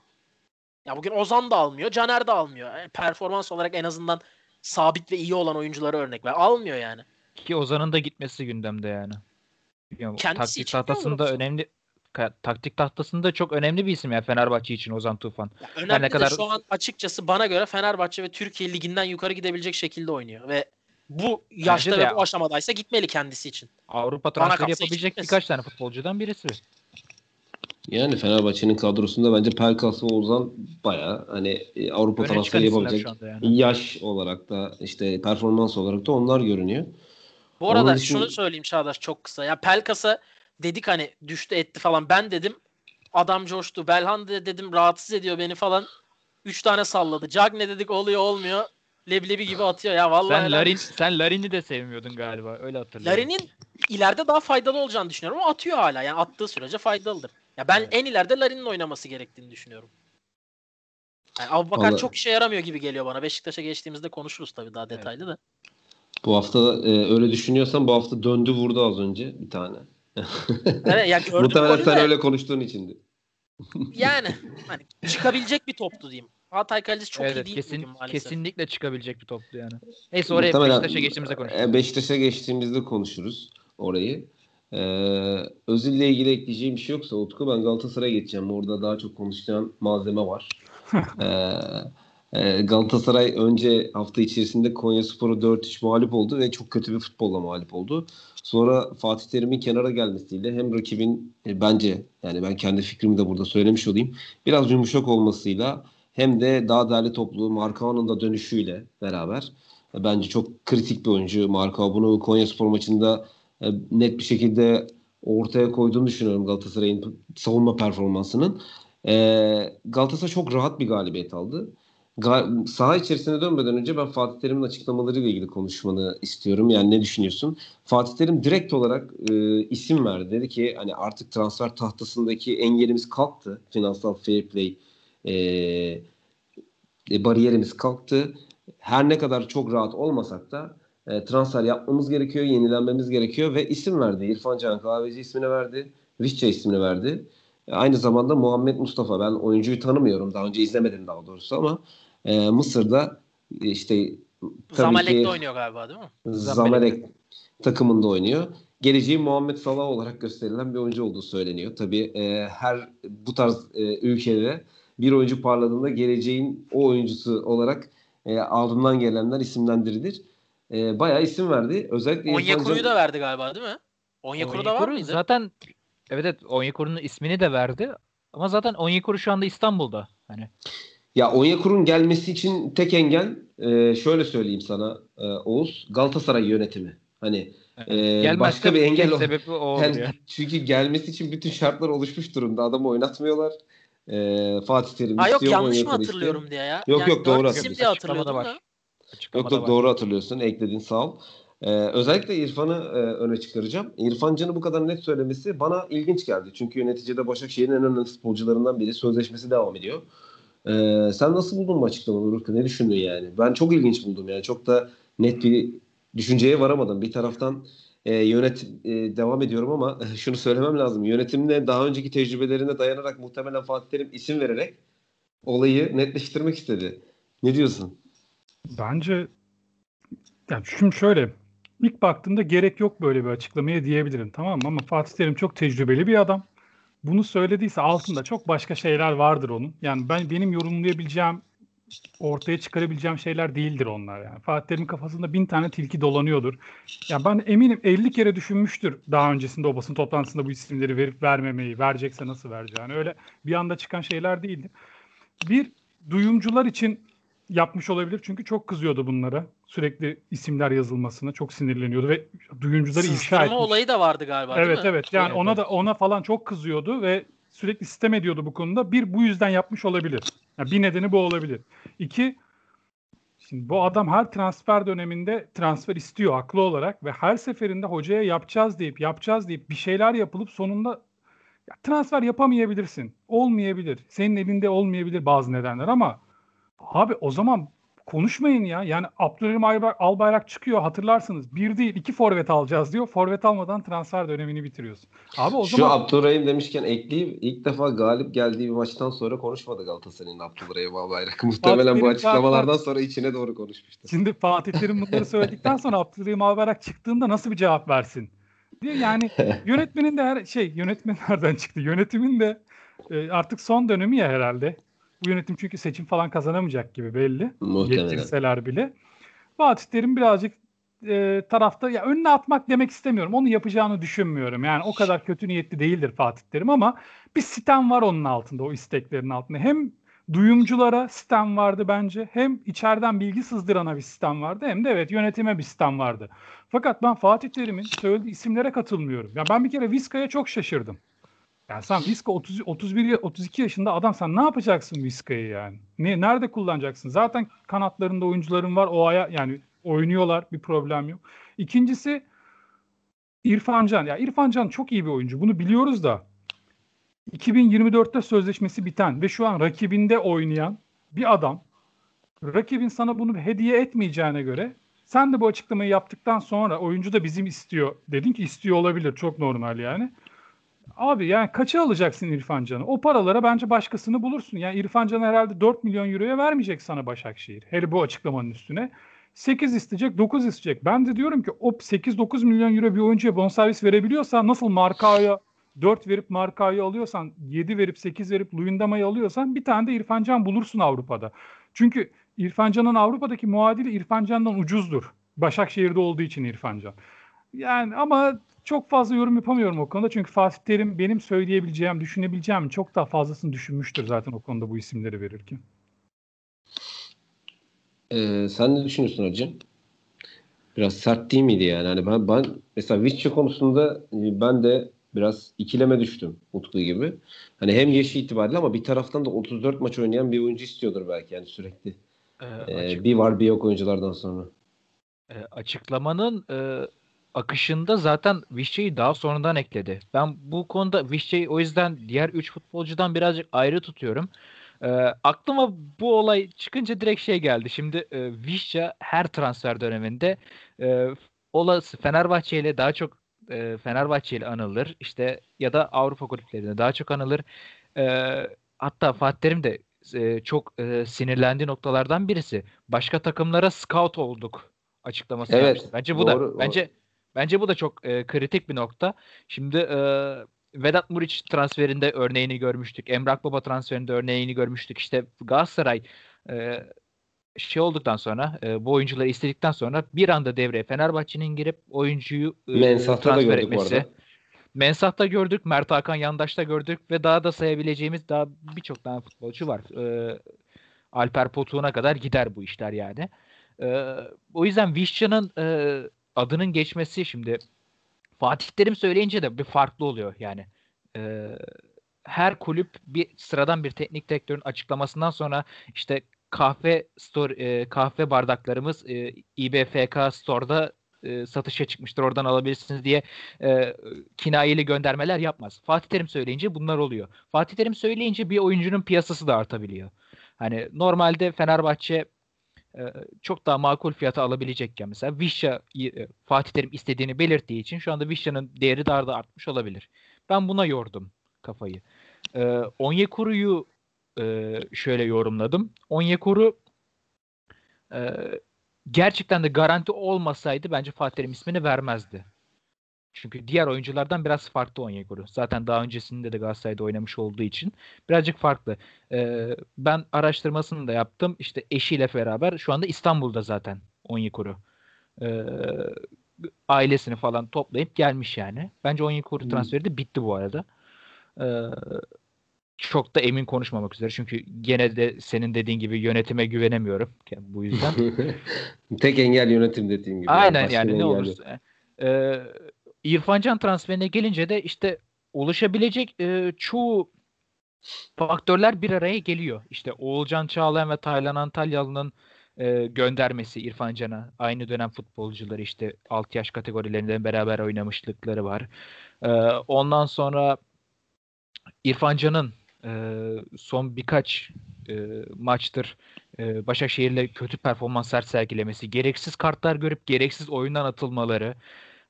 Ya bugün Ozan da almıyor, Caner de almıyor. Yani performans olarak en azından sabit ve iyi olan oyuncuları örnek ver. Almıyor yani. Ki Ozan'ın da gitmesi gündemde yani. yani taktik tahtasında önemli taktik tahtasında çok önemli bir isim ya Fenerbahçe için Ozan Tufan. Ya önemli ne kadar... şu an açıkçası bana göre Fenerbahçe ve Türkiye liginden yukarı gidebilecek şekilde oynuyor ve bu yaşta ve bu aşamadaysa gitmeli kendisi için. Avrupa transferi yapabilecek birkaç tane futbolcudan birisi. Yani Fenerbahçe'nin kadrosunda bence Pelkas ve Ozan baya hani e, Avrupa transferi yapabilecek yani. yaş olarak da işte performans olarak da onlar görünüyor. Bu arada Onun şunu söyleyeyim Çağdaş çok kısa. Ya Pelkas'a dedik hani düştü etti falan. Ben dedim adam coştu. Belhan de dedim rahatsız ediyor beni falan. Üç tane salladı. Cagne dedik oluyor olmuyor. Leblebi gibi atıyor ya vallahi. Sen Larin sen Larin'i de sevmiyordun galiba. Öyle hatırlıyorum. Larin'in ileride daha faydalı olacağını düşünüyorum ama atıyor hala. Yani attığı sürece faydalıdır. Ya ben evet. en ileride Larin'in oynaması gerektiğini düşünüyorum. Yani Abubakar Vallahi... çok işe yaramıyor gibi geliyor bana. Beşiktaş'a geçtiğimizde konuşuruz tabii daha detaylı evet. da. Bu hafta e, öyle düşünüyorsan bu hafta döndü vurdu az önce bir tane. *laughs* evet, ya Muhtemelen sen de, öyle konuştuğun içindi. *laughs* yani hani çıkabilecek bir toptu diyeyim. Hatay kalecisi çok evet, iyi değil kesin, bugün maalesef. Kesinlikle çıkabilecek bir toptu yani. Neyse oraya Muhtemelen, Beşiktaş'a geçtiğimizde konuşuruz. E, Beşiktaş'a geçtiğimizde konuşuruz orayı. Ee, Özil'le ilgili ekleyeceğim bir şey yoksa Utku ben Galatasaray'a geçeceğim. Orada daha çok konuşacağım malzeme var. *laughs* ee, e, Galatasaray önce hafta içerisinde Konya Sporu 4-3 mağlup oldu ve çok kötü bir futbolla mağlup oldu. Sonra Fatih Terim'in kenara gelmesiyle hem rakibin e, bence yani ben kendi fikrimi de burada söylemiş olayım. Biraz yumuşak olmasıyla hem de daha değerli toplu Markao'nun da dönüşüyle beraber e, bence çok kritik bir oyuncu Markao. Bunu Konya Spor maçında net bir şekilde ortaya koyduğunu düşünüyorum Galatasaray'ın savunma performansının. E, Galatasaray çok rahat bir galibiyet aldı. Ga- saha içerisine dönmeden önce ben Fatih Terim'in açıklamalarıyla ilgili konuşmanı istiyorum. Yani ne düşünüyorsun? Fatih Terim direkt olarak e, isim verdi. Dedi ki hani artık transfer tahtasındaki engelimiz kalktı. Finansal fair play e, e, bariyerimiz kalktı. Her ne kadar çok rahat olmasak da e, transfer yapmamız gerekiyor, yenilenmemiz gerekiyor ve isim verdi. İrfan Can Kahveci ismini verdi, Vişça ismini verdi. E, aynı zamanda Muhammed Mustafa. Ben oyuncuyu tanımıyorum. Daha önce izlemedim daha doğrusu ama e, Mısır'da e, işte Zamalek'te oynuyor galiba değil mi? Zamalek takımında oynuyor. Geleceği Muhammed Salah olarak gösterilen bir oyuncu olduğu söyleniyor. Tabii e, her bu tarz e, ülkede bir oyuncu parladığında geleceğin o oyuncusu olarak e, ardından gelenler isimlendirilir. E, bayağı isim verdi. Özellikle Onyekuru'yu da verdi galiba değil mi? Onyekuru da var mıydı? Zaten evet evet Onyekuru'nun ismini de verdi. Ama zaten Onyekuru şu anda İstanbul'da. Hani ya Onyekuru'nun gelmesi için tek engel e, şöyle söyleyeyim sana e, Oğuz Galatasaray yönetimi. Hani e, başka bir engel o. Sebebi o yani. Çünkü gelmesi için bütün şartlar oluşmuş durumda. Adamı oynatmıyorlar. E, Fatih Terim Aa, yok yanlış mı hatırlıyorum istiyor. diye ya. Yok yani yok doğru hatırlıyorsun. diye hatırlıyordum da. Yok yok doğru hatırlıyorsun. Ekledin sağ ol. Ee, özellikle İrfan'ı e, öne çıkaracağım. İrfan Can'ı bu kadar net söylemesi bana ilginç geldi. Çünkü yöneticide Başakşehir'in en önemli futbolcularından biri. Sözleşmesi devam ediyor. Ee, sen nasıl buldun bu açıklamaları Urka? Ne düşündün yani? Ben çok ilginç buldum yani. Çok da net bir düşünceye varamadım. Bir taraftan e, yönet e, devam ediyorum ama *laughs* şunu söylemem lazım. Yönetimde daha önceki tecrübelerine dayanarak muhtemelen Fatih Terim isim vererek olayı netleştirmek istedi. Ne diyorsun? Bence yani şimdi şöyle ilk baktığımda gerek yok böyle bir açıklamaya diyebilirim tamam mı? Ama Fatih Terim çok tecrübeli bir adam. Bunu söylediyse altında çok başka şeyler vardır onun. Yani ben benim yorumlayabileceğim ortaya çıkarabileceğim şeyler değildir onlar yani. Fatih Terim'in kafasında bin tane tilki dolanıyordur. Ya ben eminim 50 kere düşünmüştür daha öncesinde o basın toplantısında bu isimleri verip vermemeyi, verecekse nasıl vereceğini. Öyle bir anda çıkan şeyler değildi. Bir duyumcular için yapmış olabilir çünkü çok kızıyordu bunlara. Sürekli isimler yazılmasına çok sinirleniyordu ve duyumcuları ifşa etmiş. olayı da vardı galiba Evet evet. Yani evet. ona da ona falan çok kızıyordu ve sürekli sistem ediyordu bu konuda. Bir bu yüzden yapmış olabilir. Yani bir nedeni bu olabilir. İki Şimdi bu adam her transfer döneminde transfer istiyor haklı olarak ve her seferinde hocaya yapacağız deyip yapacağız deyip bir şeyler yapılıp sonunda ya transfer yapamayabilirsin. Olmayabilir. Senin elinde olmayabilir bazı nedenler ama Abi o zaman konuşmayın ya. Yani Abdülhalim Albayrak çıkıyor hatırlarsınız. Bir değil iki forvet alacağız diyor. Forvet almadan transfer dönemini bitiriyorsun. Abi o Şu zaman... Abdülrahim demişken ekleyeyim. ilk defa galip geldiği bir maçtan sonra konuşmadı Galatasaray'ın Abdülrahim Albayrak. Muhtemelen bu açıklamalardan sonra içine doğru konuşmuştu. Şimdi Fatih Terim bunları *laughs* söyledikten sonra Abdülrahim Albayrak çıktığında nasıl bir cevap versin? Diye yani *laughs* yönetmenin de her şey yönetmen nereden çıktı? Yönetimin de e, artık son dönemi ya herhalde. Bu yönetim çünkü seçim falan kazanamayacak gibi belli. Muhtemelen. Getirseler bile. Fatih Terim birazcık e, tarafta ya önüne atmak demek istemiyorum. Onu yapacağını düşünmüyorum. Yani o kadar kötü niyetli değildir Fatih Terim ama bir sistem var onun altında, o isteklerin altında. Hem duyumculara sistem vardı bence. Hem içeriden bilgi sızdırana bir sistem vardı. Hem de evet yönetime bir sistem vardı. Fakat ben Fatih Terim'in söylediği isimlere katılmıyorum. Ya ben bir kere Vizca'ya çok şaşırdım. Yani sen Visca 30 31 32 yaşında adam sen ne yapacaksın Visca'yı yani? Ne nerede kullanacaksın? Zaten kanatlarında oyuncuların var. O aya yani oynuyorlar bir problem yok. İkincisi İrfan Can. Ya İrfan Can çok iyi bir oyuncu. Bunu biliyoruz da 2024'te sözleşmesi biten ve şu an rakibinde oynayan bir adam rakibin sana bunu hediye etmeyeceğine göre Sen de bu açıklamayı yaptıktan sonra oyuncu da bizim istiyor. Dedin ki istiyor olabilir. Çok normal yani. Abi yani kaça alacaksın İrfan Can'ı? O paralara bence başkasını bulursun. Yani İrfan Can herhalde 4 milyon euroya vermeyecek sana Başakşehir. Hele bu açıklamanın üstüne. 8 isteyecek, 9 isteyecek. Ben de diyorum ki o 8-9 milyon euro bir oyuncuya bonservis verebiliyorsa nasıl Markao'ya 4 verip Markao'yu alıyorsan, 7 verip 8 verip Luyendama'yı alıyorsan bir tane de İrfan Can bulursun Avrupa'da. Çünkü İrfan Can'ın Avrupa'daki muadili İrfan Can'dan ucuzdur. Başakşehir'de olduğu için İrfan Can. Yani ama çok fazla yorum yapamıyorum o konuda. Çünkü Fatih Terim benim söyleyebileceğim, düşünebileceğim çok daha fazlasını düşünmüştür zaten o konuda bu isimleri verirken. Ee, sen ne düşünüyorsun hocam? Biraz sert değil miydi yani? Hani ben, ben mesela Vişçe konusunda e, ben de biraz ikileme düştüm Utku gibi. Hani hem yaşı itibariyle ama bir taraftan da 34 maç oynayan bir oyuncu istiyordur belki yani sürekli. Ee, ee, bir var bir yok oyunculardan sonra. E, açıklamanın e, akışında zaten Vişçe'yi daha sonradan ekledi. Ben bu konuda Vişçe'yi o yüzden diğer 3 futbolcudan birazcık ayrı tutuyorum. E, aklıma bu olay çıkınca direkt şey geldi. Şimdi e, Vişça her transfer döneminde e, olası Fenerbahçe ile daha çok e, Fenerbahçe ile anılır. İşte ya da Avrupa kulüplerinde daha çok anılır. E, hatta Fatih Terim de e, çok e, sinirlendiği noktalardan birisi. Başka takımlara scout olduk açıklaması evet, yapmıştı. Bence bu doğru, da bence bence bu da çok e, kritik bir nokta. Şimdi e, Vedat Muriç transferinde örneğini görmüştük. Emrak Baba transferinde örneğini görmüştük. İşte Galatasaray e, şey olduktan sonra e, bu oyuncuları istedikten sonra bir anda devreye Fenerbahçe'nin girip oyuncuyu e, transfer etmesi. Mensah'ta gördük, Mert Hakan Yandaş'ta gördük ve daha da sayabileceğimiz daha birçok tane futbolcu var. E, Alper Potuğ'una kadar gider bu işler yani. E, o yüzden Vişça'nın e, adının geçmesi şimdi Fatih Terim söyleyince de bir farklı oluyor yani. E, her kulüp bir sıradan bir teknik direktörün açıklamasından sonra işte kahve store e, kahve bardaklarımız e, İBFK Store'da e, satışa çıkmıştır. Oradan alabilirsiniz diye e, kinayeli göndermeler yapmaz. Fatih Terim söyleyince bunlar oluyor. Fatih Terim söyleyince bir oyuncunun piyasası da artabiliyor. Hani normalde Fenerbahçe çok daha makul fiyata alabilecekken mesela Vişya e, Fatih Terim istediğini belirttiği için şu anda Vişya'nın değeri daha da artmış olabilir. Ben buna yordum kafayı. E, Onyekuru'yu e, şöyle yorumladım. Onyekuru e, gerçekten de garanti olmasaydı bence Fatih Terim ismini vermezdi. Çünkü diğer oyunculardan biraz farklı Onyekuru. Zaten daha öncesinde de Galatasaray'da oynamış olduğu için birazcık farklı. Ee, ben araştırmasını da yaptım. İşte eşiyle beraber şu anda İstanbul'da zaten Onyekuru. Ee, ailesini falan toplayıp gelmiş yani. Bence Onyekuru hmm. transferi de bitti bu arada. Ee, çok da emin konuşmamak üzere. Çünkü gene de senin dediğin gibi yönetime güvenemiyorum. Bu yüzden. *laughs* Tek engel yönetim dediğin gibi. Aynen yani, yani ne olursa. Ee, İrfan Can transferine gelince de işte ulaşabilecek e, çoğu faktörler bir araya geliyor. İşte Oğulcan Çağlayan ve Taylan Antalyalı'nın e, göndermesi İrfan Can'a. Aynı dönem futbolcuları işte alt yaş kategorilerinde beraber oynamışlıkları var. E, ondan sonra İrfan Can'ın e, son birkaç e, maçtır e, Başakşehir'le kötü performanslar sergilemesi, gereksiz kartlar görüp gereksiz oyundan atılmaları,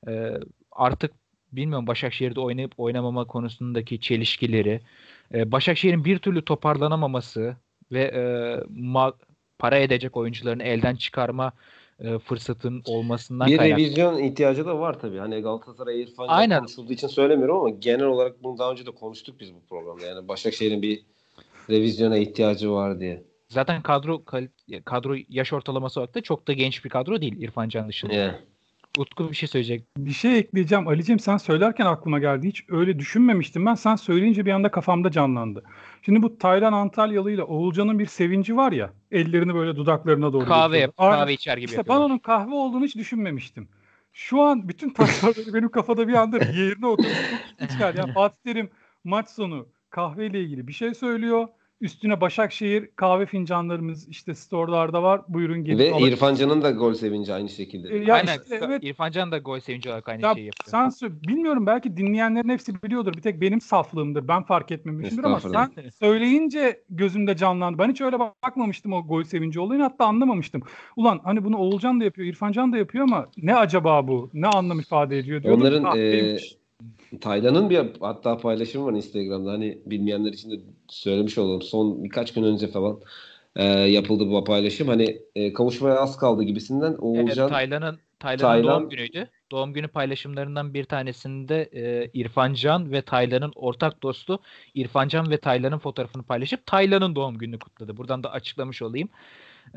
e, artık bilmiyorum Başakşehir'de oynayıp oynamama konusundaki çelişkileri, e, Başakşehir'in bir türlü toparlanamaması ve e, ma- para edecek oyuncularını elden çıkarma e, fırsatın olmasından bir kaynaklı. revizyon ihtiyacı da var tabii. Hani Galatasaray İrfan Aynen. konuşulduğu için söylemiyorum ama genel olarak bunu daha önce de konuştuk biz bu programda. Yani Başakşehir'in bir revizyona ihtiyacı var diye. Zaten kadro kadro yaş ortalaması olarak da çok da genç bir kadro değil İrfan Can dışında. Yeah. Utku bir şey söyleyecek. Bir şey ekleyeceğim. Ali'cim sen söylerken aklıma geldi. Hiç öyle düşünmemiştim ben. Sen söyleyince bir anda kafamda canlandı. Şimdi bu Taylan Antalyalı ile Oğulcan'ın bir sevinci var ya. Ellerini böyle dudaklarına doğru. Kahve yap, kahve içer gibi işte yapıyorlar. ben onun kahve olduğunu hiç düşünmemiştim. Şu an bütün tasarları *laughs* benim kafada bir anda yerine oturdu. Çok. Yani Fatih Terim maç sonu kahveyle ilgili bir şey söylüyor. Üstüne Başakşehir kahve fincanlarımız işte storelarda var. Buyurun gelin. Ve alın. İrfan Can'ın da gol sevinci aynı şekilde. E, ya Aynen. işte evet. İrfan Can da gol sevinci olarak aynı Ya şeyi yapıyor. sen sö- bilmiyorum belki dinleyenlerin hepsi biliyordur. Bir tek benim saflığımdır. Ben fark etmemişimdir ama sen söyleyince gözümde canlandı. Ben hiç öyle bakmamıştım o gol sevinci olayını hatta anlamamıştım. Ulan hani bunu Oğulcan da yapıyor, İrfan Can da yapıyor ama ne acaba bu? Ne anlam ifade ediyor diyordum. Onların Ah, e. Taylan'ın bir hatta paylaşımı var Instagram'da. Hani bilmeyenler için de söylemiş olalım. Son birkaç gün önce falan e, yapıldı bu paylaşım. Hani e, kavuşmaya az kaldı gibisinden Evet, Oğulcan Taylan'ın Taylan'ın Taylan- doğum günüydü. Doğum günü paylaşımlarından bir tanesinde e, İrfan Can ve Taylan'ın ortak dostu İrfan Can ve Taylan'ın fotoğrafını paylaşıp Taylan'ın doğum gününü kutladı. Buradan da açıklamış olayım.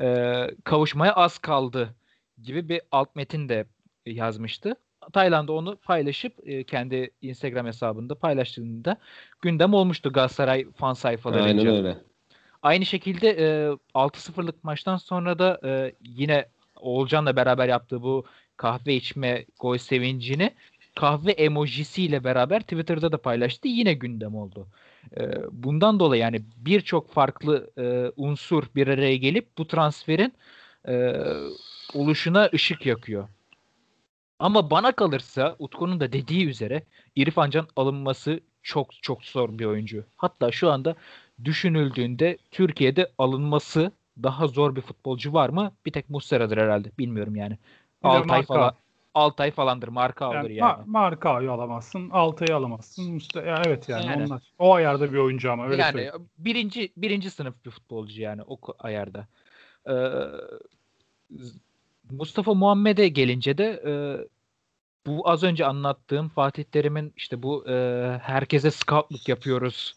E, kavuşmaya az kaldı gibi bir alt metin de yazmıştı. Tayland da onu paylaşıp e, kendi Instagram hesabında paylaştığında gündem olmuştu Galatasaray fan sayfalarınca. aynen öyle. Aynı şekilde e, 6-0'lık maçtan sonra da e, yine Oğulcan'la beraber yaptığı bu kahve içme gol sevincini kahve emojisiyle beraber Twitter'da da paylaştı. Yine gündem oldu. E, bundan dolayı yani birçok farklı e, unsur bir araya gelip bu transferin e, oluşuna ışık yakıyor. Ama bana kalırsa Utku'nun da dediği üzere İrfan Can alınması çok çok zor bir oyuncu. Hatta şu anda düşünüldüğünde Türkiye'de alınması daha zor bir futbolcu var mı? Bir tek Muslera'dır herhalde. Bilmiyorum yani. Altay falan. Altay falandır. Marka alır Yani, yani. Ma- Marka'yı alamazsın, Altay'ı alamazsın. Musta- ya evet yani, Yani. onlar. O ayarda bir oyuncu ama öyle yani söyleyeyim. birinci birinci sınıf bir futbolcu yani o ayarda. Ee, Mustafa Muhammed'e gelince de e, bu az önce anlattığım Fatih Terim'in işte bu e, herkese scoutluk yapıyoruz.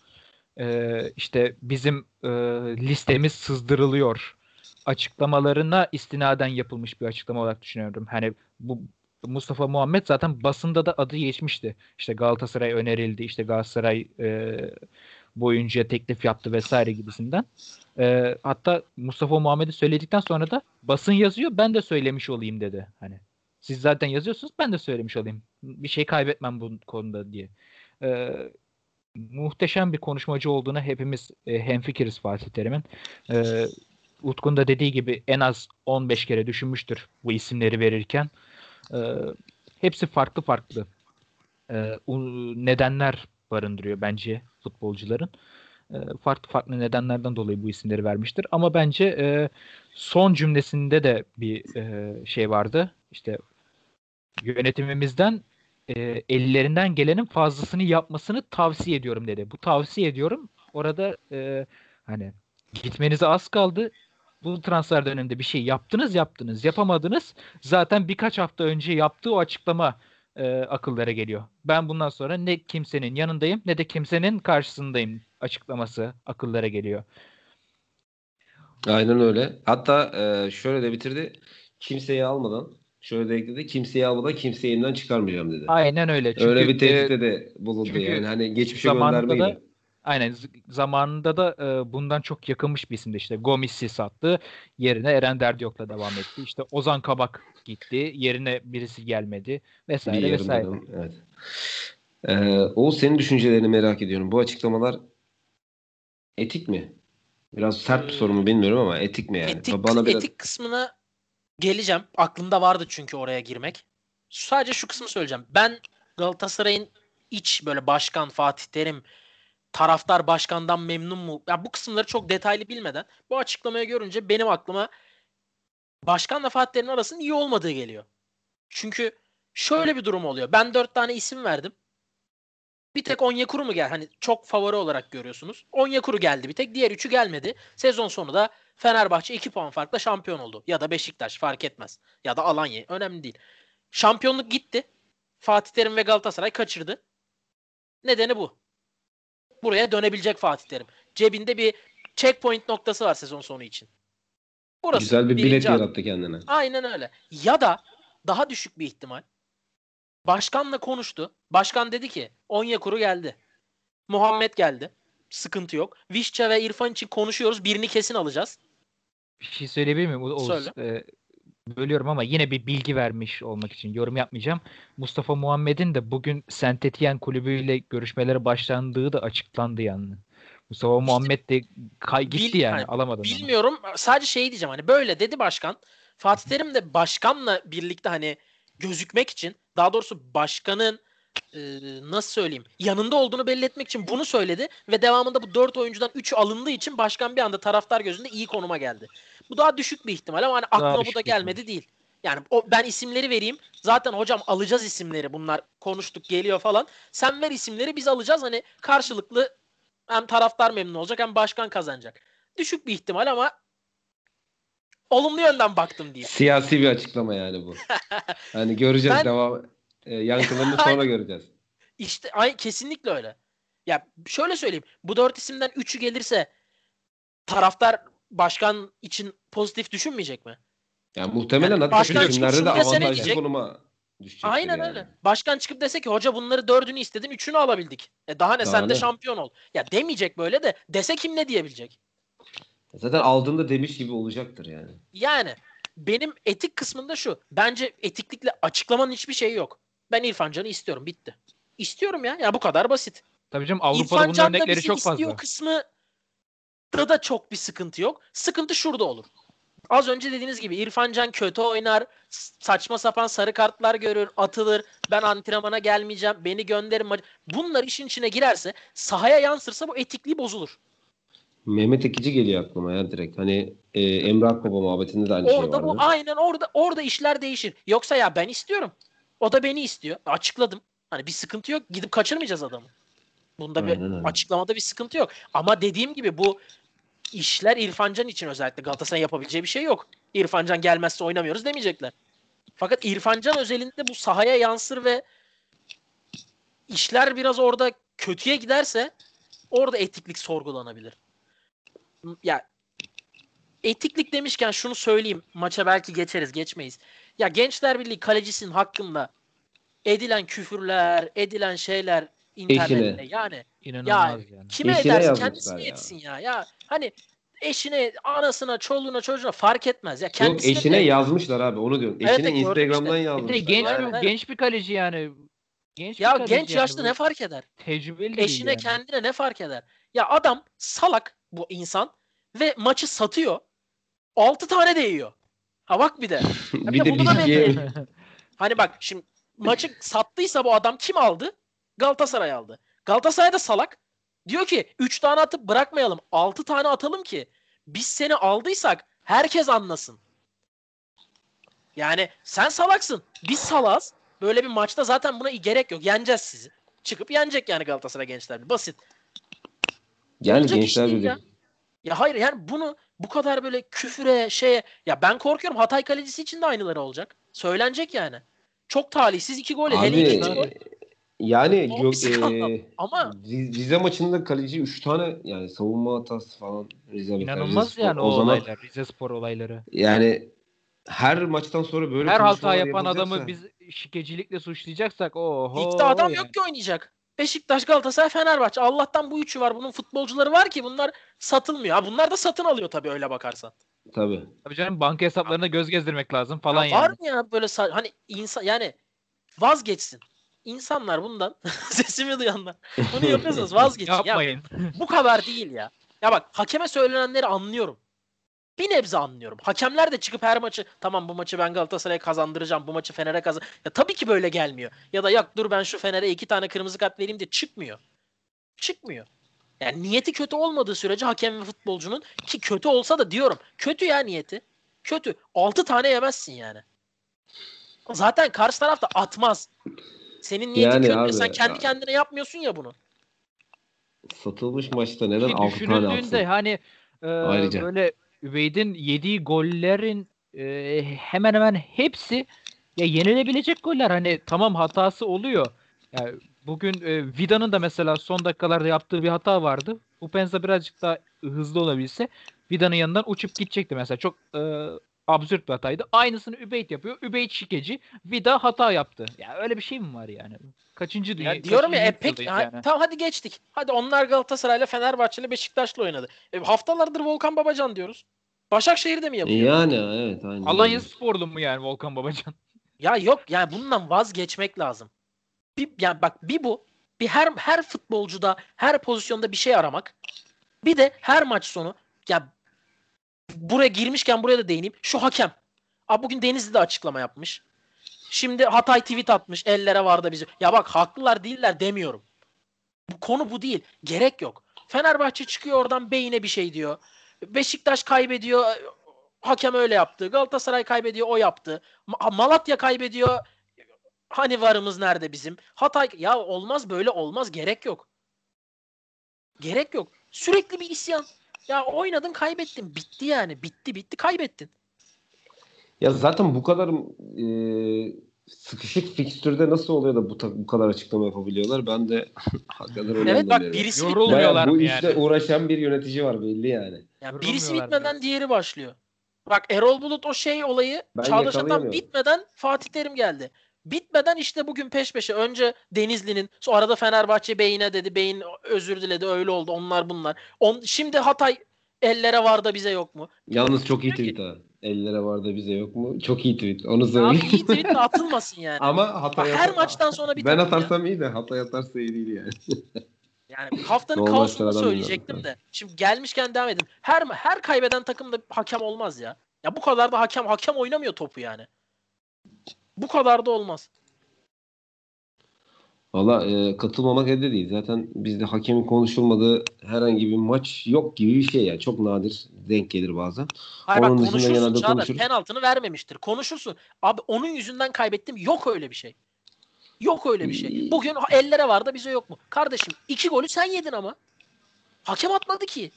E, işte bizim e, listemiz sızdırılıyor açıklamalarına istinaden yapılmış bir açıklama olarak düşünüyorum. Hani bu Mustafa Muhammed zaten basında da adı geçmişti. İşte Galatasaray önerildi, işte Galatasaray e, bu oyuncuya teklif yaptı vesaire gibisinden. E, hatta Mustafa Muhammed'i söyledikten sonra da basın yazıyor, ben de söylemiş olayım dedi. Hani siz zaten yazıyorsunuz, ben de söylemiş olayım. Bir şey kaybetmem bu konuda diye. E, muhteşem bir konuşmacı olduğuna hepimiz e, hemfikiriz Fatih Terim'in. E, Utku'nun da dediği gibi en az 15 kere düşünmüştür bu isimleri verirken. E, hepsi farklı farklı e, nedenler barındırıyor bence futbolcuların. E, farklı farklı nedenlerden dolayı bu isimleri vermiştir. Ama bence e, son cümlesinde de bir e, şey vardı. İşte yönetimimizden e, ellerinden gelenin fazlasını yapmasını tavsiye ediyorum dedi. Bu tavsiye ediyorum. Orada e, hani gitmenize az kaldı. Bu transfer döneminde bir şey yaptınız yaptınız yapamadınız. Zaten birkaç hafta önce yaptığı o açıklama e, akıllara geliyor. Ben bundan sonra ne kimsenin yanındayım ne de kimsenin karşısındayım açıklaması akıllara geliyor. Aynen öyle. Hatta e, şöyle de bitirdi. Kimseyi almadan şöyle de ekledi. Kimseyi almadan kimseyi elimden çıkarmayacağım dedi. Aynen öyle. Çünkü, öyle bir tehditte de bulundu yani. Hani geçmişe gönderme da- gibi. Aynen zamanında da e, bundan çok yakınmış bir isimdi işte. Gomis'i sattı. Yerine Eren Derdiyok'la devam etti. İşte Ozan Kabak gitti. Yerine birisi gelmedi Bir vesaire yarım vesaire. dönem, Evet. Ee, Oğuz senin düşüncelerini merak ediyorum. Bu açıklamalar etik mi? Biraz sert bir soru mu bilmiyorum ama etik mi yani? Etik, Bana biraz etik kısmına geleceğim. Aklımda vardı çünkü oraya girmek. Sadece şu kısmı söyleyeceğim. Ben Galatasaray'ın iç böyle başkan Fatih Terim taraftar başkandan memnun mu? Ya bu kısımları çok detaylı bilmeden bu açıklamayı görünce benim aklıma başkanla Fatih Terim'in arasının iyi olmadığı geliyor. Çünkü şöyle bir durum oluyor. Ben dört tane isim verdim. Bir tek Onyekuru mu gel? Hani çok favori olarak görüyorsunuz. Onyekuru geldi bir tek. Diğer üçü gelmedi. Sezon sonu da Fenerbahçe 2 puan farkla şampiyon oldu. Ya da Beşiktaş fark etmez. Ya da Alanya. Önemli değil. Şampiyonluk gitti. Fatih Terim ve Galatasaray kaçırdı. Nedeni bu. Buraya dönebilecek Fatih Terim. Cebinde bir checkpoint noktası var sezon sonu için. Burası güzel bir bilet adım. yarattı kendine. Aynen öyle. Ya da daha düşük bir ihtimal. Başkanla konuştu. Başkan dedi ki Onyekuru geldi. Muhammed geldi. Sıkıntı yok. Vişça ve İrfan için konuşuyoruz. Birini kesin alacağız. Bir şey söyleyebilir miyim? Oğuz, Söyle. e, bölüyorum ama yine bir bilgi vermiş olmak için yorum yapmayacağım. Mustafa Muhammed'in de bugün Saint Etienne kulübüyle görüşmelere başlandığı da açıklandı yani. Mustafa Muhammed de kay gitti Bil- yani hani alamadı. onu. Bilmiyorum. Sadece şey diyeceğim hani böyle dedi başkan. Fatih Terim de başkanla birlikte hani gözükmek için daha doğrusu başkanın e, nasıl söyleyeyim yanında olduğunu belli etmek için bunu söyledi ve devamında bu 4 oyuncudan 3'ü alındığı için başkan bir anda taraftar gözünde iyi konuma geldi. Bu daha düşük bir ihtimal ama hani Daha aklıma bu da ihtimal. gelmedi değil. Yani o, ben isimleri vereyim. Zaten hocam alacağız isimleri. Bunlar konuştuk geliyor falan. Sen ver isimleri biz alacağız. Hani karşılıklı hem taraftar memnun olacak hem başkan kazanacak. Düşük bir ihtimal ama olumlu yönden baktım diye. Siyasi bir açıklama yani bu. *laughs* Hani göreceğiz Ben- devam. E, yankılarını sonra göreceğiz. İşte ay kesinlikle öyle. Ya şöyle söyleyeyim. Bu dört isimden üçü gelirse taraftar başkan için pozitif düşünmeyecek mi? Yani muhtemelen Yani hatta çıkıp de avantajlı konuma düşecektir Aynen yani. öyle. Başkan çıkıp dese ki hoca bunları dördünü istedin üçünü alabildik. E daha ne Daha sen de şampiyon ol. Ya demeyecek böyle de dese kim ne diyebilecek? Zaten aldığında demiş gibi olacaktır yani. Yani benim etik kısmında şu. Bence etiklikle açıklamanın hiçbir şeyi yok. Ben İrfan Can'ı istiyorum. Bitti. İstiyorum ya. Ya bu kadar basit. Tabii canım Avrupa'da İrfan bunun örnekleri bizi çok istiyor fazla. kısmı da da çok bir sıkıntı yok. Sıkıntı şurada olur. Az önce dediğiniz gibi İrfan Can kötü oynar, saçma sapan sarı kartlar görür, atılır. Ben antrenmana gelmeyeceğim, beni gönderin. Bunlar işin içine girerse, sahaya yansırsa bu etikliği bozulur. Mehmet Ekici geliyor aklıma ya direkt. Hani e, Emre Akbaba muhabbetinde de aynı şey Orada vardı. bu aynen orada orada işler değişir. Yoksa ya ben istiyorum. O da beni istiyor. Açıkladım. Hani bir sıkıntı yok. Gidip kaçırmayacağız adamı. Bunda bir Aynen açıklamada bir sıkıntı yok. Ama dediğim gibi bu işler İrfancan için özellikle Galatasaray'ın yapabileceği bir şey yok. İrfancan gelmezse oynamıyoruz demeyecekler. Fakat İrfancan özelinde bu sahaya yansır ve işler biraz orada kötüye giderse orada etiklik sorgulanabilir. Ya etiklik demişken şunu söyleyeyim. Maça belki geçeriz, geçmeyiz. Ya Gençler Birliği kalecisinin hakkında edilen küfürler, edilen şeyler internette yani İnanılmaz yani. kime Eşine ederse yazmışlar kendisine ya. etsin ya. Ya hani eşine, anasına, çoluğuna, çocuğuna fark etmez ya. Yok Kendisine eşine de- yazmışlar abi onu diyorum. Eşine evet, Instagram'dan işte. Bir yazmışlar. de genç Aynen, bir aynen. genç bir kaleci yani. Genç ya genç yani yaşta bu. ne fark eder? Tecrübeli Eşine yani. kendine ne fark eder? Ya adam salak bu insan ve maçı satıyor. 6 tane değiyor. Ha bak bir de. *laughs* bir de bunu da bilgiye. Hani bak şimdi maçı sattıysa bu adam kim aldı? Galatasaray aldı. Galatasaray da salak. Diyor ki 3 tane atıp bırakmayalım. 6 tane atalım ki biz seni aldıysak herkes anlasın. Yani sen salaksın. Biz salaz. Böyle bir maçta zaten buna gerek yok. Yeneceğiz sizi. Çıkıp yenecek yani Galatasaray gençler. Basit. yani olacak gençler birliği. ya. Ya hayır yani bunu bu kadar böyle küfüre şeye ya ben korkuyorum Hatay kalecisi için de aynıları olacak. Söylenecek yani. Çok talihsiz iki gol. Hele Abi ikinci gol. Yani O gö- e, Ama Riz- Rize maçında kaleci 3 tane yani savunma hatası falan Rize İnanılmaz Rizespor. yani o, o zaman olaylar. Rize Spor olayları. yani her maçtan sonra böyle Her hata yapan adamı biz şikecilikle suçlayacaksak oho. ligde adam yani. yok ki oynayacak. Beşiktaş, Galatasaray, Fenerbahçe. Allah'tan bu üçü var. Bunun futbolcuları var ki bunlar satılmıyor. Ha bunlar da satın alıyor tabii öyle bakarsan. tabii. Tabii canım banka hesaplarına göz gezdirmek lazım falan Ya var yani. mı ya böyle hani insan yani vazgeçsin. İnsanlar bundan *laughs* sesimi duyanlar. Bunu yapıyorsanız *laughs* vazgeçin. ya Yapmayın. bu kadar değil ya. Ya bak hakeme söylenenleri anlıyorum. Bir nebze anlıyorum. Hakemler de çıkıp her maçı tamam bu maçı ben Galatasaray'a kazandıracağım. Bu maçı Fener'e kazan. Ya tabii ki böyle gelmiyor. Ya da yak dur ben şu Fener'e iki tane kırmızı kart vereyim de çıkmıyor. Çıkmıyor. Yani niyeti kötü olmadığı sürece hakem ve futbolcunun ki kötü olsa da diyorum. Kötü ya niyeti. Kötü. 6 tane yemezsin yani. Zaten karşı taraf da atmaz. Senin niyetin Yani kötü. abi, Sen kendi ya- kendine yapmıyorsun ya bunu. Satılmış maçta neden Ki 6 tane atsın? hani e, Ayrıca. böyle Üveyd'in yediği gollerin e, hemen hemen hepsi ya yenilebilecek goller. Hani tamam hatası oluyor. Yani bugün e, Vida'nın da mesela son dakikalarda yaptığı bir hata vardı. Upenza birazcık daha hızlı olabilse Vida'nın yanından uçup gidecekti mesela. Çok e, absürt bir hataydı. Aynısını Übeyd yapıyor. Übeyd şikeci. Vida hata yaptı. Ya öyle bir şey mi var yani? Kaçıncı dünya? Ya diyorum ya e, kaçıncı pek yani? tamam hadi geçtik. Hadi onlar Galatasaray'la Fenerbahçe'yle Beşiktaş'la oynadı. E, haftalardır Volkan Babacan diyoruz. Başakşehir'de mi yapıyor? Yani evet aynen. Alanya sporlu mu yani Volkan Babacan? Ya yok yani bundan vazgeçmek lazım. Bir, yani bak bir bu. Bir her her futbolcuda her pozisyonda bir şey aramak. Bir de her maç sonu ya buraya girmişken buraya da değineyim. Şu hakem. Abi bugün Denizli de açıklama yapmış. Şimdi Hatay tweet atmış. Ellere vardı bizi. Ya bak haklılar değiller demiyorum. Bu konu bu değil. Gerek yok. Fenerbahçe çıkıyor oradan beyine bir şey diyor. Beşiktaş kaybediyor. Hakem öyle yaptı. Galatasaray kaybediyor. O yaptı. Ma- Malatya kaybediyor. Hani varımız nerede bizim? Hatay ya olmaz böyle olmaz. Gerek yok. Gerek yok. Sürekli bir isyan. Ya oynadın kaybettin. Bitti yani. Bitti bitti kaybettin. Ya zaten bu kadar e, sıkışık fikstürde nasıl oluyor da bu, bu kadar açıklama yapabiliyorlar? Ben de *laughs* hakikaten öyle Evet bak birisi Yorulmuyorlar bu mı işte yani? uğraşan bir yönetici var belli yani. Ya birisi bitmeden biraz. diğeri başlıyor. Bak Erol Bulut o şey olayı Ben Çağdaş Atan bitmeden Fatih Terim geldi. Bitmeden işte bugün peş peşe önce Denizli'nin sonra arada Fenerbahçe Bey'ine dedi. Beyin özür diledi öyle oldu onlar bunlar. On, şimdi Hatay ellere var da bize yok mu? Yalnız çok iyi tweet ha. Ellere var da bize yok mu? Çok iyi tweet. Onu Abi söyleyeyim. iyi tweet de atılmasın yani. *laughs* Ama Bak, Hatay her atar- maçtan sonra bir Ben takım ya. atarsam iyi de Hatay atarsa iyi değil yani. *laughs* Yani haftanın kaosunu söyleyecektim de. Şimdi gelmişken devam edeyim. Her her kaybeden takımda hakem olmaz ya. Ya bu kadar da hakem hakem oynamıyor topu yani. Bu kadar da olmaz. Valla e, katılmamak elde değil. Zaten bizde hakemin konuşulmadığı herhangi bir maç yok gibi bir şey ya. Çok nadir denk gelir bazen. Hayır Onun bak konuşursun genelde Çağdaş. konuşuruz. Penaltını vermemiştir. Konuşursun. Abi onun yüzünden kaybettim. Yok öyle bir şey. Yok öyle bir şey. Bugün ellere var da bize yok mu? Kardeşim iki golü sen yedin ama. Hakem atmadı ki.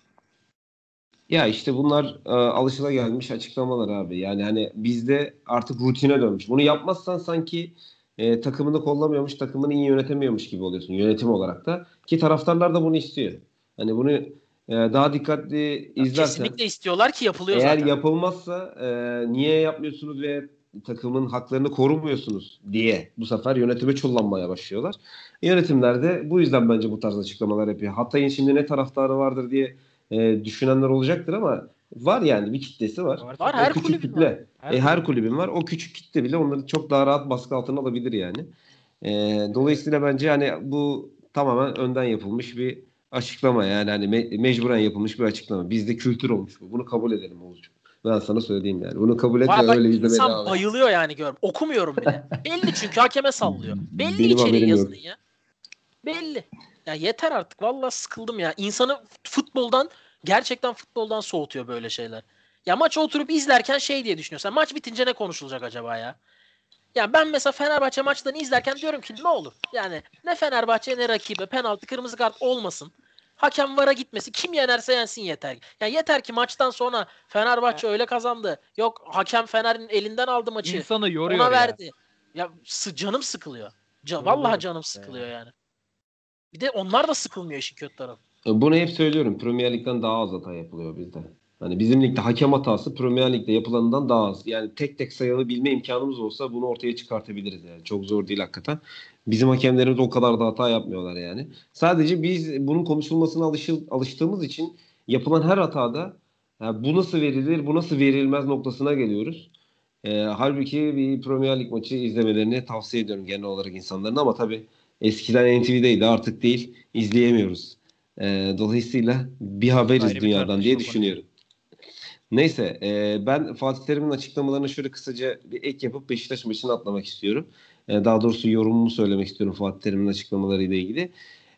Ya işte bunlar e, alışılagelmiş açıklamalar abi. Yani hani bizde artık rutine dönmüş. Bunu yapmazsan sanki e, takımını kollamıyormuş, takımını iyi yönetemiyormuş gibi oluyorsun yönetim olarak da. Ki taraftarlar da bunu istiyor. Hani bunu e, daha dikkatli izlersen Kesinlikle istiyorlar ki yapılıyor eğer zaten. yapılmazsa e, niye yapmıyorsunuz ve takımın haklarını korumuyorsunuz diye bu sefer yönetime çullanmaya başlıyorlar. Yönetimler de bu yüzden bence bu tarz açıklamalar yapıyor. Hatay'ın şimdi ne taraftarı vardır diye e, düşünenler olacaktır ama var yani bir kitlesi var. Var, Var, O her küçük kulübün kitle. var. Her e, her kulübün var. O küçük kitle bile onları çok daha rahat baskı altına alabilir yani. E, dolayısıyla bence hani bu tamamen önden yapılmış bir açıklama yani hani me- mecburen yapılmış bir açıklama. Bizde kültür olmuş bu. Bunu kabul edelim Oğuzcuğum. Ben sana söyleyeyim yani. Bunu kabul et ve öyle izlemeye devam et. bayılıyor yani gör. Okumuyorum bile. Belli çünkü hakeme sallıyor. *laughs* Belli Benim içeriği yazının yok. ya. Belli. Ya yeter artık. Vallahi sıkıldım ya. İnsanı futboldan gerçekten futboldan soğutuyor böyle şeyler. Ya maçı oturup izlerken şey diye düşünüyorsun. Maç bitince ne konuşulacak acaba ya? Ya ben mesela Fenerbahçe maçlarını izlerken diyorum ki ne olur? Yani ne Fenerbahçe ne rakibe penaltı kırmızı kart olmasın. Hakem vara gitmesi. Kim yenerse yensin yeter. Ya yeter ki maçtan sonra Fenerbahçe öyle kazandı. Yok hakem Fener'in elinden aldı maçı. İnsanı yoruyor Ona ya. verdi. Ya sı- canım sıkılıyor. Ca- Yoruluyorum vallahi canım sıkılıyor yani. Bir de onlar da sıkılmıyor işin kötü tarafı. Bunu hep söylüyorum. Premier Lig'den daha az hata yapılıyor bizde. Hani bizim ligde hakem hatası Premier Lig'de yapılanından daha az. Yani tek tek sayılı bilme imkanımız olsa bunu ortaya çıkartabiliriz yani. Çok zor değil hakikaten. Bizim hakemlerimiz o kadar da hata yapmıyorlar yani. Sadece biz bunun konuşulmasına alışıl, alıştığımız için yapılan her hatada ya bu nasıl verilir, bu nasıl verilmez noktasına geliyoruz. Ee, halbuki bir Premier Lig maçı izlemelerini tavsiye ediyorum genel olarak insanların ama tabii eskiden NTV'deydi artık değil izleyemiyoruz. Ee, dolayısıyla bir haberiz Ayrı bir dünyadan tartışma diye düşünüyorum. Neyse e, ben Fatih Terim'in açıklamalarına şöyle kısaca bir ek yapıp Beşiktaş maçını atlamak istiyorum. E, daha doğrusu yorumumu söylemek istiyorum Fatih Terim'in açıklamalarıyla ilgili.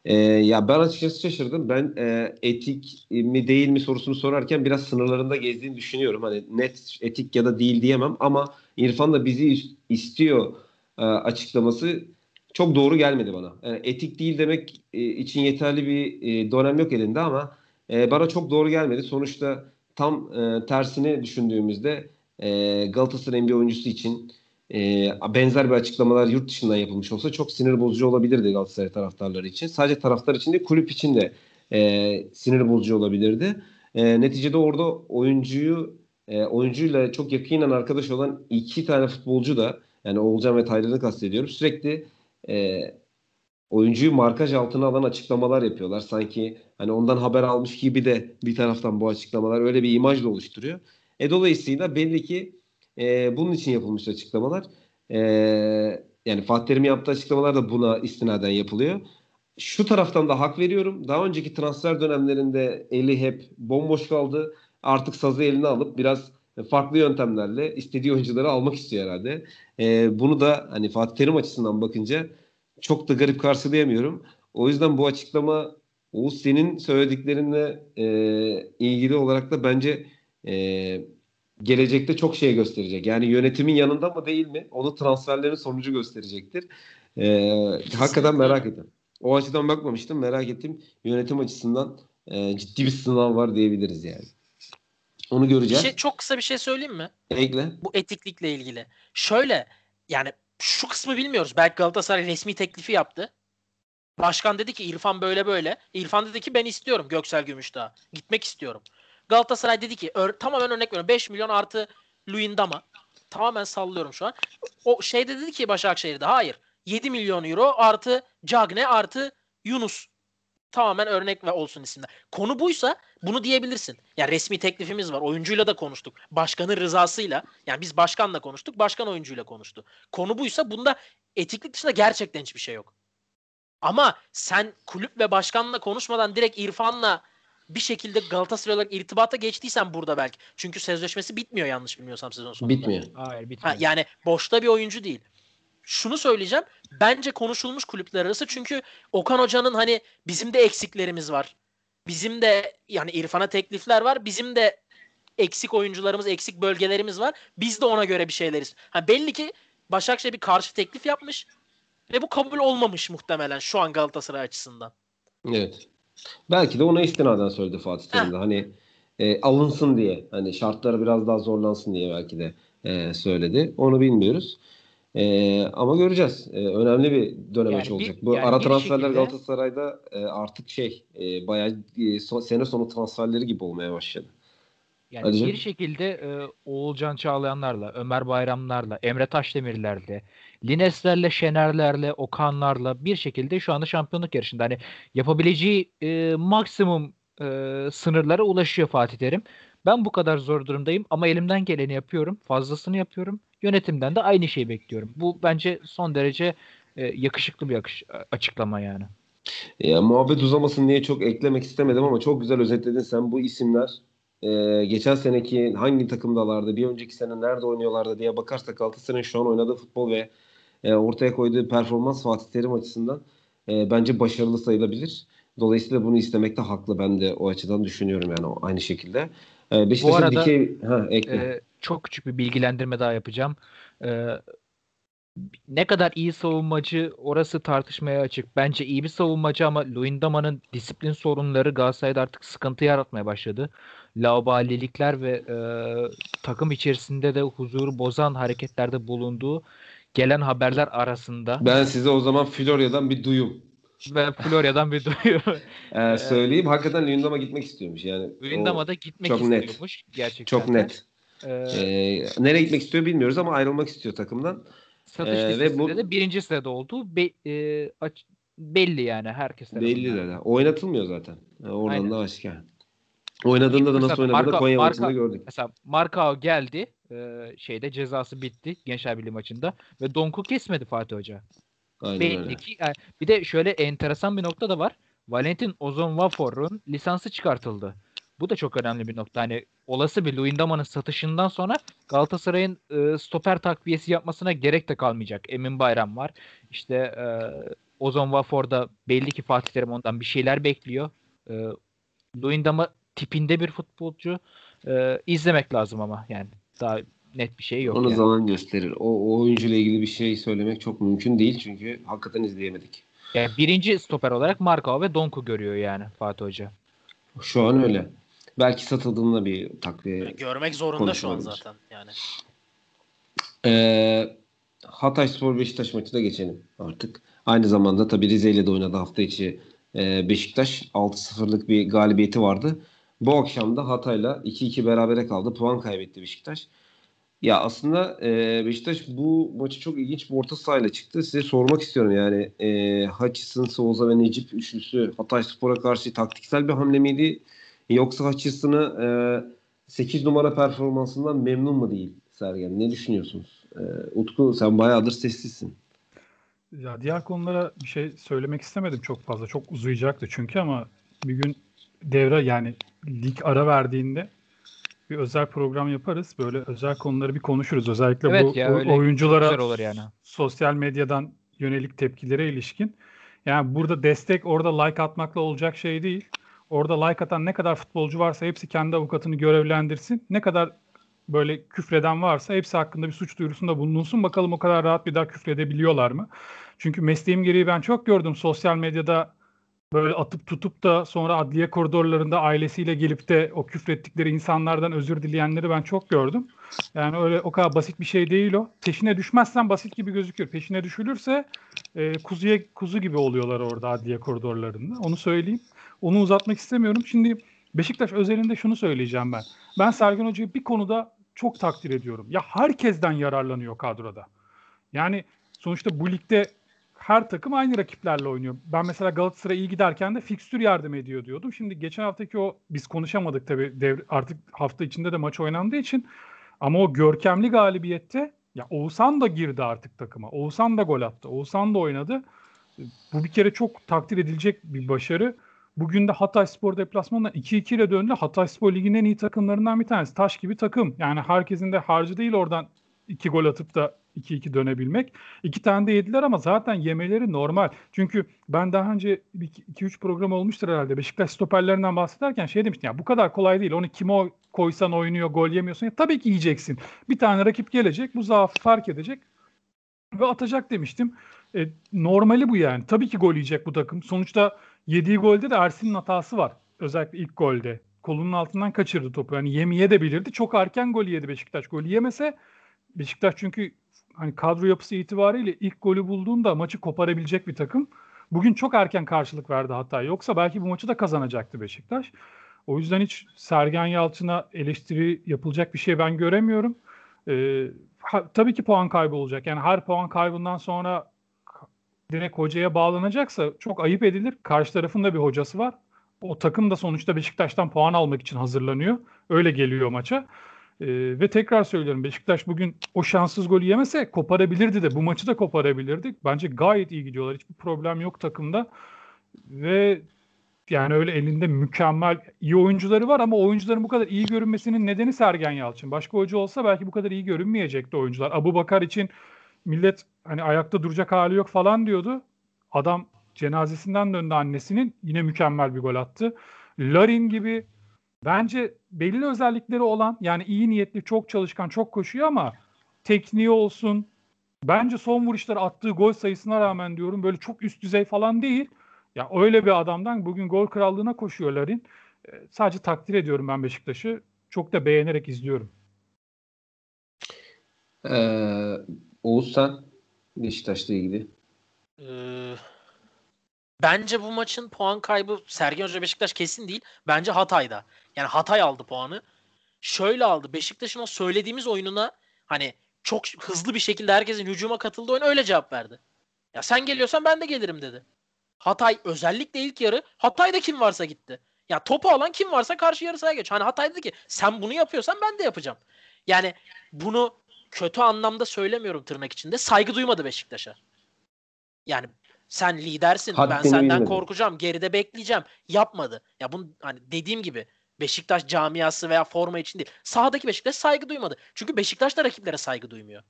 E, ya ben açıkçası şaşırdım. Ben e, etik mi değil mi sorusunu sorarken biraz sınırlarında gezdiğini düşünüyorum. Hani net etik ya da değil diyemem ama İrfan da bizi is- istiyor e, açıklaması çok doğru gelmedi bana. Yani etik değil demek e, için yeterli bir e, dönem yok elinde ama e, bana çok doğru gelmedi. Sonuçta tam tersini düşündüğümüzde Galatasaray'ın bir oyuncusu için benzer bir açıklamalar yurt dışından yapılmış olsa çok sinir bozucu olabilirdi Galatasaray taraftarları için. Sadece taraftar için de kulüp için de sinir bozucu olabilirdi. Neticede orada oyuncuyu oyuncuyla çok yakinen arkadaş olan iki tane futbolcu da yani Oğulcan ve Taylan'ı kastediyorum. Sürekli e, oyuncuyu markaj altına alan açıklamalar yapıyorlar. Sanki hani ondan haber almış gibi de bir taraftan bu açıklamalar öyle bir imaj da oluşturuyor. E dolayısıyla belli ki e, bunun için yapılmış açıklamalar. E, yani Fatih Terim'in yaptığı açıklamalar da buna istinaden yapılıyor. şu taraftan da hak veriyorum. Daha önceki transfer dönemlerinde eli hep bomboş kaldı. Artık sazı eline alıp biraz farklı yöntemlerle istediği oyuncuları almak istiyor herhalde. E, bunu da hani Fatih Terim açısından bakınca çok da garip karşılayamıyorum. O yüzden bu açıklama Oğuz senin söylediklerinle e, ilgili olarak da bence e, gelecekte çok şey gösterecek. Yani yönetimin yanında mı değil mi? Onu transferlerin sonucu gösterecektir. E, hakikaten merak ettim. O açıdan bakmamıştım. Merak ettim. Yönetim açısından e, ciddi bir sınav var diyebiliriz yani. Onu göreceğiz. Bir şey, çok kısa bir şey söyleyeyim mi? Ekle. Bu etiklikle ilgili. Şöyle yani şu kısmı bilmiyoruz. Belki Galatasaray resmi teklifi yaptı. Başkan dedi ki İrfan böyle böyle. İrfan dedi ki ben istiyorum Göksel Gümüşdağ. Gitmek istiyorum. Galatasaray dedi ki ör, tamamen örnek veriyorum. 5 milyon artı Luyendama. Tamamen sallıyorum şu an. O şey dedi ki Başakşehir'de hayır. 7 milyon euro artı Cagne artı Yunus. Tamamen örnek ve olsun isimler. Konu buysa bunu diyebilirsin. Yani resmi teklifimiz var. Oyuncuyla da konuştuk. Başkanın rızasıyla. Yani biz başkanla konuştuk. Başkan oyuncuyla konuştu. Konu buysa bunda etiklik dışında gerçekten hiçbir şey yok. Ama sen kulüp ve başkanla konuşmadan direkt İrfan'la bir şekilde Galatasaray olarak irtibata geçtiysen burada belki. Çünkü sözleşmesi bitmiyor yanlış bilmiyorsam sezon sonunda. Bitmiyor. Hayır bitmiyor. Ha, yani boşta bir oyuncu değil. Şunu söyleyeceğim. Bence konuşulmuş kulüpler arası çünkü Okan Hoca'nın hani bizim de eksiklerimiz var. Bizim de yani İrfan'a teklifler var. Bizim de eksik oyuncularımız, eksik bölgelerimiz var. Biz de ona göre bir şeyleriz. Ha, belli ki Başakşehir bir karşı teklif yapmış. Ve bu kabul olmamış muhtemelen şu an Galatasaray açısından. Evet. Belki de ona istinaden söyledi Fatih Terim de. Hani e, alınsın diye. Hani şartları biraz daha zorlansın diye belki de e, söyledi. Onu bilmiyoruz. E, ama göreceğiz. E, önemli bir dönem yani olacak. Bu yani ara transferler şekilde... Galatasaray'da e, artık şey e, bayağı e, son, sene sonu transferleri gibi olmaya başladı. Yani Hadi bir şekilde e, Oğulcan Çağlayanlarla, Ömer Bayramlarla, Emre Taşdemirlerle, Lineslerle, Şenerlerle, Okanlarla bir şekilde şu anda şampiyonluk yarışında. Hani yapabileceği e, maksimum e, sınırlara ulaşıyor Fatih Terim. Ben bu kadar zor durumdayım ama elimden geleni yapıyorum. Fazlasını yapıyorum. Yönetimden de aynı şeyi bekliyorum. Bu bence son derece e, yakışıklı bir akış, açıklama yani. Ya muhabbet uzamasın diye çok eklemek istemedim ama çok güzel özetledin sen bu isimler e, geçen seneki hangi takımdalardı, bir önceki sene nerede oynuyorlardı diye bakarsak Galatasaray'ın şu an oynadığı futbol ve e, ortaya koyduğu performans Fatih Terim açısından e, bence başarılı sayılabilir. Dolayısıyla bunu istemekte haklı. Ben de o açıdan düşünüyorum yani aynı şekilde. E, Bu arada dikey... ha, ekle. E, çok küçük bir bilgilendirme daha yapacağım. E, ne kadar iyi savunmacı orası tartışmaya açık. Bence iyi bir savunmacı ama Luyendama'nın disiplin sorunları Galatasaray'da artık sıkıntı yaratmaya başladı. Laubalilikler ve e, takım içerisinde de huzuru bozan hareketlerde bulunduğu gelen haberler arasında. Ben size o zaman Florya'dan bir duyum. Ben Florya'dan bir duyum. *laughs* ee, söyleyeyim. Hakikaten Luyendam'a gitmek istiyormuş. Yani Luyendam'a da gitmek çok istiyormuş. Net. Gerçekten. Çok net. Ee, ee, nereye gitmek istiyor bilmiyoruz ama ayrılmak istiyor takımdan. Satış ee, ve bu de birinci sırada olduğu be, e, aç, belli yani herkes Belli de. Oynatılmıyor zaten. Yani oradan Aynen. da aşikar. Oynadığında da nasıl oynadığını Konya maçında gördük. Mesela Markao geldi. E, şeyde cezası bitti Gençler Birliği maçında ve Donku kesmedi Fatih Hoca. Aynen Belli öyle. ki yani bir de şöyle enteresan bir nokta da var. Valentin Ozon Vafor'un lisansı çıkartıldı. Bu da çok önemli bir nokta. Hani olası bir Luyendama'nın satışından sonra Galatasaray'ın e, stoper takviyesi yapmasına gerek de kalmayacak. Emin Bayram var. İşte e, Ozon Vafor'da belli ki Fatih Terim ondan bir şeyler bekliyor. E, Luyendama tipinde bir futbolcu. E, izlemek lazım ama yani daha net bir şey yok. Onu yani. zaman gösterir. O, o oyuncuyla ilgili bir şey söylemek çok mümkün değil çünkü hakikaten izleyemedik. Yani birinci stoper olarak Markao ve Donku görüyor yani Fatih Hoca. Şu an öyle. Belki satıldığında bir takviye Görmek zorunda şu an zaten yani. Ee, Hatay Spor Beşiktaş maçı da geçelim artık. Aynı zamanda tabi Rize ile de oynadı hafta içi e, Beşiktaş. 6-0'lık bir galibiyeti vardı. Bu akşam da Hatay'la 2-2 berabere kaldı. Puan kaybetti Beşiktaş. Ya aslında e, Beşiktaş bu maçı çok ilginç bir orta sahayla çıktı. Size sormak istiyorum yani e, Hutchison, Souza ve Necip üçlüsü Hatay Spor'a karşı taktiksel bir hamle miydi? Yoksa Hutchison'ı e, 8 numara performansından memnun mu değil Sergen? Ne düşünüyorsunuz? E, Utku sen bayağıdır sessizsin. Ya diğer konulara bir şey söylemek istemedim çok fazla. Çok uzayacaktı çünkü ama bir gün devre yani lig ara verdiğinde bir özel program yaparız. Böyle özel konuları bir konuşuruz. Özellikle Evet bu ya, oyunculara olur yani. sosyal medyadan yönelik tepkilere ilişkin. Yani burada destek orada like atmakla olacak şey değil. Orada like atan ne kadar futbolcu varsa hepsi kendi avukatını görevlendirsin. Ne kadar böyle küfreden varsa hepsi hakkında bir suç duyurusunda bulunsun. Bakalım o kadar rahat bir daha küfredebiliyorlar mı? Çünkü mesleğim gereği ben çok gördüm sosyal medyada böyle atıp tutup da sonra adliye koridorlarında ailesiyle gelip de o küfrettikleri insanlardan özür dileyenleri ben çok gördüm. Yani öyle o kadar basit bir şey değil o. Peşine düşmezsen basit gibi gözüküyor. Peşine düşülürse e, kuzuya kuzu gibi oluyorlar orada adliye koridorlarında. Onu söyleyeyim. Onu uzatmak istemiyorum. Şimdi Beşiktaş özelinde şunu söyleyeceğim ben. Ben Sergen Hoca'yı bir konuda çok takdir ediyorum. Ya herkesten yararlanıyor kadroda. Yani sonuçta bu ligde her takım aynı rakiplerle oynuyor. Ben mesela Galatasaray iyi giderken de fikstür yardım ediyor diyordum. Şimdi geçen haftaki o biz konuşamadık tabii devre, artık hafta içinde de maç oynandığı için ama o görkemli galibiyette ya Oğuzhan da girdi artık takıma. Oğuzhan da gol attı. Oğuzhan da oynadı. Bu bir kere çok takdir edilecek bir başarı. Bugün de Hatay Spor deplasmanına 2-2 ile döndü. Hatay Spor liginin en iyi takımlarından bir tanesi. Taş gibi takım. Yani herkesin de harcı değil oradan iki gol atıp da 2-2 dönebilmek. İki tane de yediler ama zaten yemeleri normal. Çünkü ben daha önce 2-3 program olmuştur herhalde. Beşiktaş stoperlerinden bahsederken şey demiştim ya bu kadar kolay değil. Onu kime koysan oynuyor, gol yemiyorsun. Ya, tabii ki yiyeceksin. Bir tane rakip gelecek, bu zaafı fark edecek ve atacak demiştim. E, normali bu yani. Tabii ki gol yiyecek bu takım. Sonuçta yediği golde de Ersin'in hatası var. Özellikle ilk golde. Kolunun altından kaçırdı topu. Yani yemeye de bilirdi. Çok erken gol yedi Beşiktaş. Gol yemese Beşiktaş çünkü hani kadro yapısı itibariyle ilk golü bulduğunda maçı koparabilecek bir takım. Bugün çok erken karşılık verdi hatta. Yoksa belki bu maçı da kazanacaktı Beşiktaş. O yüzden hiç Sergen Yalçın'a eleştiri yapılacak bir şey ben göremiyorum. Ee, ha, tabii ki puan kaybı olacak. Yani her puan kaybından sonra direkt hocaya bağlanacaksa çok ayıp edilir. Karşı tarafın da bir hocası var. O takım da sonuçta Beşiktaş'tan puan almak için hazırlanıyor. Öyle geliyor maça. Ee, ve tekrar söylüyorum Beşiktaş bugün o şanssız golü yemese koparabilirdi de bu maçı da koparabilirdik. Bence gayet iyi gidiyorlar. Hiçbir problem yok takımda. Ve yani öyle elinde mükemmel iyi oyuncuları var ama oyuncuların bu kadar iyi görünmesinin nedeni Sergen Yalçın. Başka hoca olsa belki bu kadar iyi görünmeyecekti oyuncular. Abu Bakar için millet hani ayakta duracak hali yok falan diyordu. Adam cenazesinden döndü annesinin yine mükemmel bir gol attı. Larin gibi bence belli özellikleri olan yani iyi niyetli çok çalışkan çok koşuyor ama tekniği olsun bence son vuruşları attığı gol sayısına rağmen diyorum böyle çok üst düzey falan değil. Ya öyle bir adamdan bugün gol krallığına koşuyor Larin. E, sadece takdir ediyorum ben Beşiktaş'ı. Çok da beğenerek izliyorum. Ee, Oğuz sen Beşiktaş'la ilgili. Ee, bence bu maçın puan kaybı Sergen Hoca Beşiktaş kesin değil. Bence Hatay'da. Yani Hatay aldı puanı. Şöyle aldı. Beşiktaş'ın o söylediğimiz oyununa hani çok hızlı bir şekilde herkesin hücuma katıldığı oyun öyle cevap verdi. Ya sen geliyorsan ben de gelirim dedi. Hatay özellikle ilk yarı Hatay'da kim varsa gitti. Ya topu alan kim varsa karşı yarı sahaya geç. Hani Hatay dedi ki sen bunu yapıyorsan ben de yapacağım. Yani bunu kötü anlamda söylemiyorum tırnak içinde. Saygı duymadı Beşiktaş'a. Yani sen lidersin. Haddini ben senden bilmedi. korkacağım. Geride bekleyeceğim. Yapmadı. Ya bunu hani dediğim gibi Beşiktaş camiası veya forma için değil. Sahadaki Beşiktaş saygı duymadı. Çünkü Beşiktaş da rakiplere saygı duymuyor.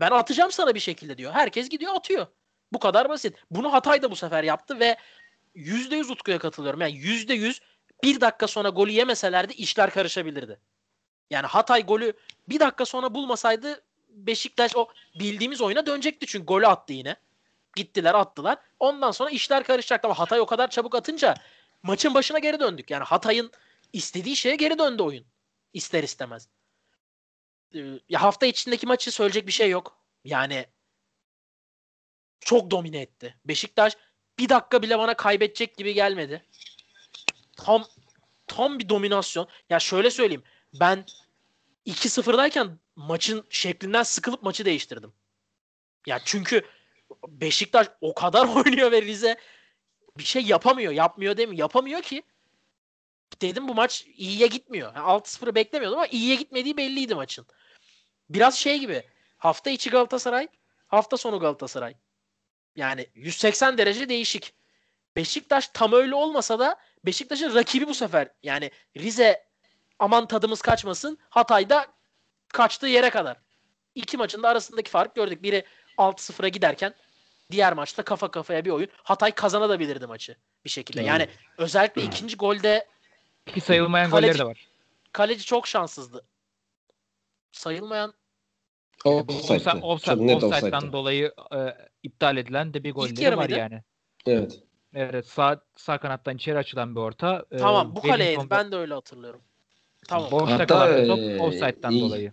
Ben atacağım sana bir şekilde diyor. Herkes gidiyor atıyor. Bu kadar basit. Bunu Hatay da bu sefer yaptı ve %100 Utku'ya katılıyorum. Yani %100 bir dakika sonra golü yemeselerdi işler karışabilirdi. Yani Hatay golü bir dakika sonra bulmasaydı Beşiktaş o bildiğimiz oyuna dönecekti çünkü golü attı yine. Gittiler attılar. Ondan sonra işler karışacaktı ama Hatay o kadar çabuk atınca maçın başına geri döndük. Yani Hatay'ın istediği şeye geri döndü oyun. İster istemez. Ee, ya hafta içindeki maçı söyleyecek bir şey yok. Yani çok domine etti. Beşiktaş bir dakika bile bana kaybedecek gibi gelmedi. Tam tam bir dominasyon. Ya şöyle söyleyeyim. Ben 2-0'dayken maçın şeklinden sıkılıp maçı değiştirdim. Ya çünkü Beşiktaş o kadar *laughs* oynuyor ve Rize bir şey yapamıyor. Yapmıyor demiyor. Yapamıyor ki. Dedim bu maç iyiye gitmiyor. Yani 6-0'ı beklemiyordum ama iyiye gitmediği belliydi maçın. Biraz şey gibi. Hafta içi Galatasaray, hafta sonu Galatasaray. Yani 180 derece değişik. Beşiktaş tam öyle olmasa da Beşiktaş'ın rakibi bu sefer. Yani Rize aman tadımız kaçmasın. Hatay'da kaçtığı yere kadar. İki maçın da arasındaki fark gördük. Biri 6-0'a giderken diğer maçta kafa kafaya bir oyun. Hatay kazanabilirdi maçı bir şekilde. Yani özellikle ikinci golde ki sayılmayan kaleci, golleri de var. Kaleci çok şanssızdı. Sayılmayan Offside'den offside, offside'dan dolayı e, iptal edilen de bir golleri var yani. Evet. Evet sağ, sağ kanattan içeri açılan bir orta. E, tamam bu kaleydi ben de öyle hatırlıyorum. Tamam. Boşta Hatta, kalan top e, offside'dan dolayı.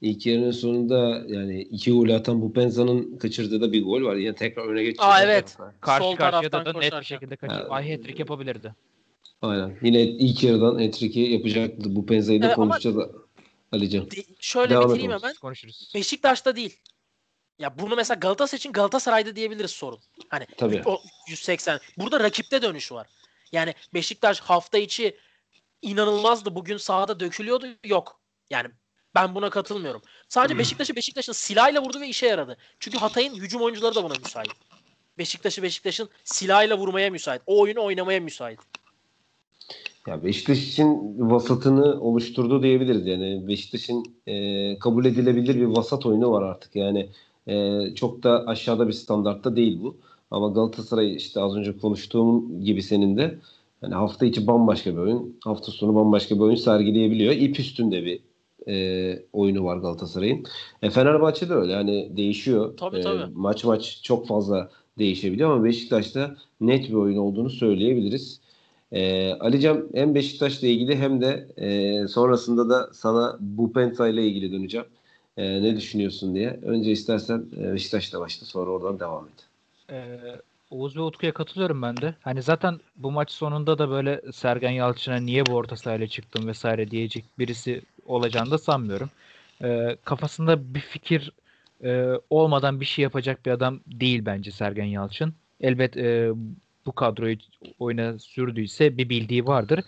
İlk yarının sonunda yani iki gol atan bu Penza'nın kaçırdığı da bir gol var. Yani tekrar öne geçecek. Aa evet. Karşı Sol karşıya da, da net bir şekilde kaçırdı. Ay hat yapabilirdi. Aynen. Yine ilk yarıdan hat yapacaktı. Bu Penza'yı da evet, konuşacağız. Alican. De, şöyle Devam bitireyim hemen. Konuşuruz. Beşiktaş'ta değil. Ya bunu mesela Galatasaray için Galatasaray'da diyebiliriz sorun. Hani Tabii. o 180. Burada rakipte dönüş var. Yani Beşiktaş hafta içi inanılmazdı. Bugün sahada dökülüyordu. Yok. Yani ben buna katılmıyorum. Sadece Beşiktaş'ı Beşiktaş'ın silahıyla vurdu ve işe yaradı. Çünkü Hatay'ın hücum oyuncuları da buna müsait. Beşiktaş'ı Beşiktaş'ın silahıyla vurmaya müsait. O oyunu oynamaya müsait. Ya Beşiktaş için vasatını oluşturdu diyebiliriz. Yani Beşiktaş'ın e, kabul edilebilir bir vasat oyunu var artık. Yani e, çok da aşağıda bir standartta değil bu. Ama Galatasaray işte az önce konuştuğum gibi senin de yani hafta içi bambaşka bir oyun, hafta sonu bambaşka bir oyun sergileyebiliyor. İp üstünde bir e, oyunu var Galatasaray'ın. E, Fenerbahçe de öyle yani değişiyor. Tabii, e, tabii. Maç maç çok fazla değişebiliyor ama Beşiktaş'ta net bir oyun olduğunu söyleyebiliriz. E, Alican hem Beşiktaş'la ilgili hem de e, sonrasında da sana bu Penta ile ilgili döneceğim. E, ne düşünüyorsun diye. Önce istersen e, Beşiktaş'la başla sonra oradan devam et. Ee, Oğuz ve Utku'ya katılıyorum ben de. Hani zaten bu maç sonunda da böyle Sergen Yalçın'a niye bu orta sahayla çıktım vesaire diyecek birisi olacağını da sanmıyorum. Ee, kafasında bir fikir e, olmadan bir şey yapacak bir adam değil bence Sergen Yalçın. Elbet e, bu kadroyu oyuna sürdüyse bir bildiği vardır.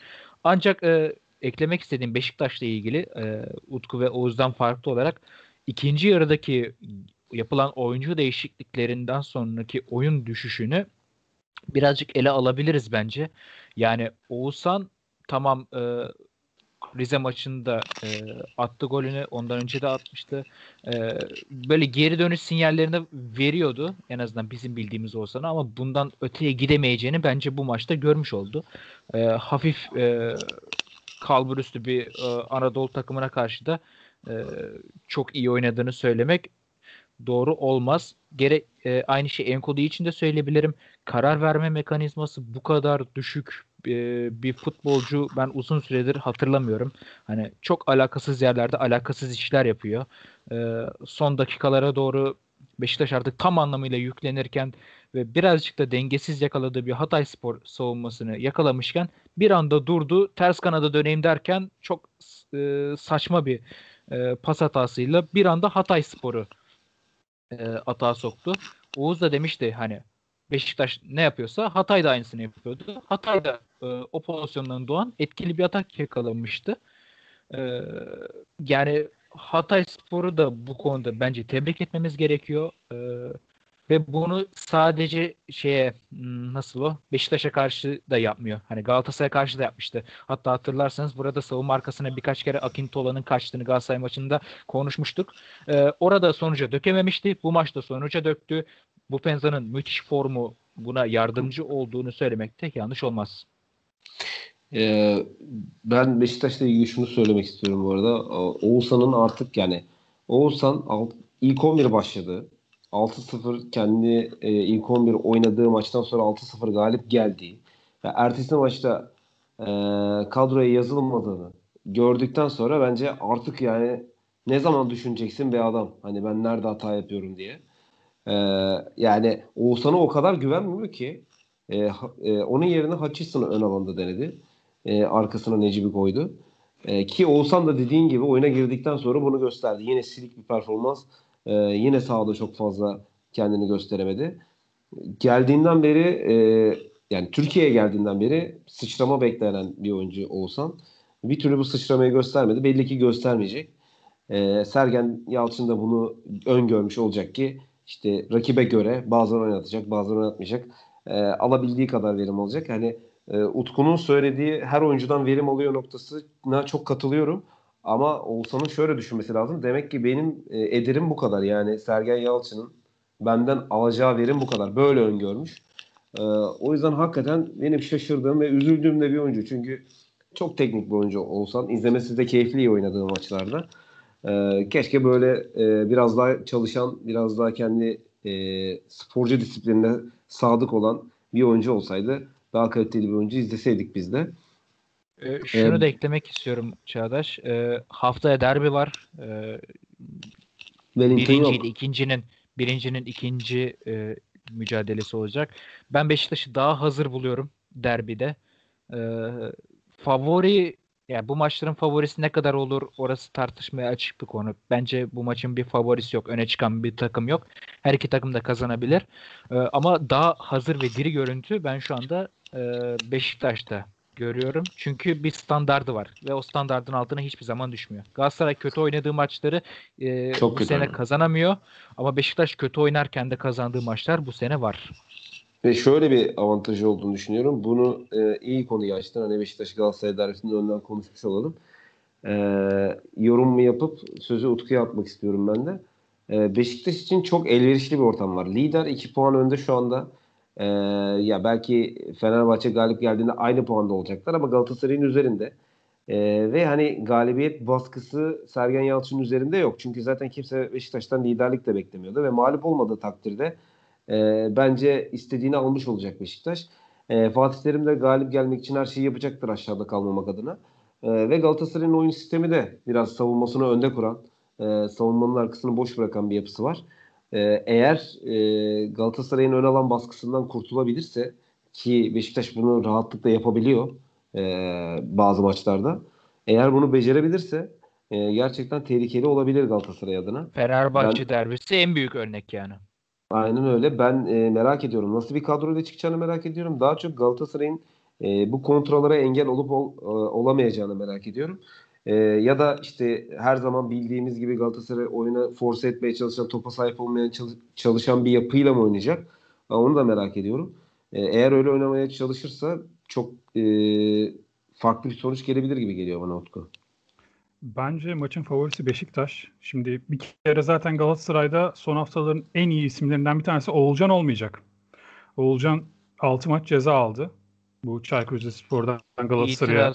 Ancak e, eklemek istediğim Beşiktaş'la ilgili e, Utku ve Oğuz'dan farklı olarak ikinci yarıdaki yapılan oyuncu değişikliklerinden sonraki oyun düşüşünü birazcık ele alabiliriz bence. Yani Oğuzhan tamam e, Rize maçında e, attı golünü. Ondan önce de atmıştı. E, böyle geri dönüş sinyallerini veriyordu. En azından bizim bildiğimiz olsa ama bundan öteye gidemeyeceğini bence bu maçta görmüş oldu. E, hafif e, kalburüstü bir e, Anadolu takımına karşı da e, çok iyi oynadığını söylemek doğru olmaz. Gerek e, aynı şey Enkodi için de söyleyebilirim. Karar verme mekanizması bu kadar düşük e, bir futbolcu ben uzun süredir hatırlamıyorum. Hani çok alakasız yerlerde alakasız işler yapıyor. E, son dakikalara doğru Beşiktaş artık tam anlamıyla yüklenirken ve birazcık da dengesiz yakaladığı bir Hatay Spor savunmasını yakalamışken bir anda durdu. Ters kanada döneyim derken çok e, saçma bir e, pas hatasıyla bir anda Hatay Spor'u e, atağa soktu. Oğuz da demişti hani Beşiktaş ne yapıyorsa Hatay da aynısını yapıyordu. Hatay da e, o pozisyondan doğan etkili bir atak yakalamıştı. E, yani Hatay Spor'u da bu konuda bence tebrik etmemiz gerekiyor. E, ve bunu sadece şeye hmm, nasıl o Beşiktaş'a karşı da yapmıyor. Hani Galatasaray'a karşı da yapmıştı. Hatta hatırlarsanız burada savunma arkasına birkaç kere Akintola'nın kaçtığını Galatasaray maçında konuşmuştuk. Ee, orada sonuca dökememişti. Bu maçta sonuca döktü. Bu Penza'nın müthiş formu buna yardımcı olduğunu söylemekte yanlış olmaz. Ee, ben Beşiktaş'la ilgili şunu söylemek istiyorum bu arada. Oğuzhan'ın artık yani Oğuzhan ilk 11 başladı. 6-0 kendi e, ilk 11 oynadığı maçtan sonra 6-0 galip geldiği ve ertesi maçta e, kadroya yazılmadığını gördükten sonra bence artık yani ne zaman düşüneceksin be adam hani ben nerede hata yapıyorum diye. E, yani Oğuzhan'a o kadar güvenmiyor ki e, e, onun yerine Hutchison'ı ön alanda denedi. E, arkasına Necip'i koydu. E, ki Oğuzhan da dediğin gibi oyuna girdikten sonra bunu gösterdi. Yine silik bir performans e, yine sahada çok fazla kendini gösteremedi. Geldiğinden beri e, yani Türkiye'ye geldiğinden beri sıçrama beklenen bir oyuncu olsan bir türlü bu sıçramayı göstermedi. Belli ki göstermeyecek. E, Sergen Yalçın da bunu öngörmüş olacak ki işte rakibe göre bazen oynatacak, bazen oynatmayacak. E, alabildiği kadar verim alacak. Hani e, Utku'nun söylediği her oyuncudan verim alıyor noktasına çok katılıyorum. Ama Oğuzhan'ın şöyle düşünmesi lazım. Demek ki benim e, ederim bu kadar. Yani Sergen Yalçın'ın benden alacağı verim bu kadar. Böyle öngörmüş. E, o yüzden hakikaten benim şaşırdığım ve üzüldüğüm de bir oyuncu. Çünkü çok teknik bir oyuncu olsan izlemesi de keyifli oynadığı maçlarda. E, keşke böyle e, biraz daha çalışan, biraz daha kendi e, sporcu disiplinine sadık olan bir oyuncu olsaydı daha kaliteli bir oyuncu izleseydik biz de. Ee, şunu ee, da eklemek istiyorum Çağdaş. Ee, haftaya derbi var. Ee, birinciyle ikincinin birincinin ikinci e, mücadelesi olacak. Ben Beşiktaş'ı daha hazır buluyorum derbide. Ee, favori yani bu maçların favorisi ne kadar olur orası tartışmaya açık bir konu. Bence bu maçın bir favorisi yok. Öne çıkan bir takım yok. Her iki takım da kazanabilir. Ee, ama daha hazır ve diri görüntü ben şu anda e, Beşiktaş'ta görüyorum. Çünkü bir standardı var ve o standardın altına hiçbir zaman düşmüyor. Galatasaray kötü oynadığı maçları e, Çok bu sene kazanamıyor ama Beşiktaş kötü oynarken de kazandığı maçlar bu sene var. Ve şöyle bir avantajı olduğunu düşünüyorum. Bunu e, iyi konuyu açtın. Hani Beşiktaş Galatasaray derbisinde önden konuşmuş olalım. E, yorum yapıp sözü Utku'ya atmak istiyorum ben de. E, Beşiktaş için çok elverişli bir ortam var. Lider 2 puan önde şu anda. E, ya belki Fenerbahçe galip geldiğinde aynı puanda olacaklar ama Galatasaray'ın üzerinde. E, ve hani galibiyet baskısı Sergen Yalçın'ın üzerinde yok. Çünkü zaten kimse Beşiktaş'tan liderlik de beklemiyordu ve mağlup olmadığı takdirde e, bence istediğini almış olacak Beşiktaş. E, Fatih Terim de galip gelmek için her şeyi yapacaktır aşağıda kalmamak adına. E, ve Galatasaray'ın oyun sistemi de biraz savunmasını önde kuran, e, savunmanın arkasını boş bırakan bir yapısı var. E, eğer e, Galatasaray'ın ön alan baskısından kurtulabilirse ki Beşiktaş bunu rahatlıkla yapabiliyor e, bazı maçlarda. Eğer bunu becerebilirse e, gerçekten tehlikeli olabilir Galatasaray adına. Fenerbahçe ben, derbisi en büyük örnek yani. Aynen öyle. Ben e, merak ediyorum. Nasıl bir kadroyla çıkacağını merak ediyorum. Daha çok Galatasaray'ın e, bu kontrollara engel olup ol, e, olamayacağını merak ediyorum. E, ya da işte her zaman bildiğimiz gibi Galatasaray oyuna force etmeye çalışan, topa sahip olmaya çalışan bir yapıyla mı oynayacak? Ben onu da merak ediyorum. E, eğer öyle oynamaya çalışırsa çok e, farklı bir sonuç gelebilir gibi geliyor bana Utku. Bence maçın favorisi Beşiktaş. Şimdi bir kere zaten Galatasaray'da son haftaların en iyi isimlerinden bir tanesi Oğulcan olmayacak. Oğulcan 6 maç ceza aldı. Bu Çaykur Rizespor'dan Galatasaray'a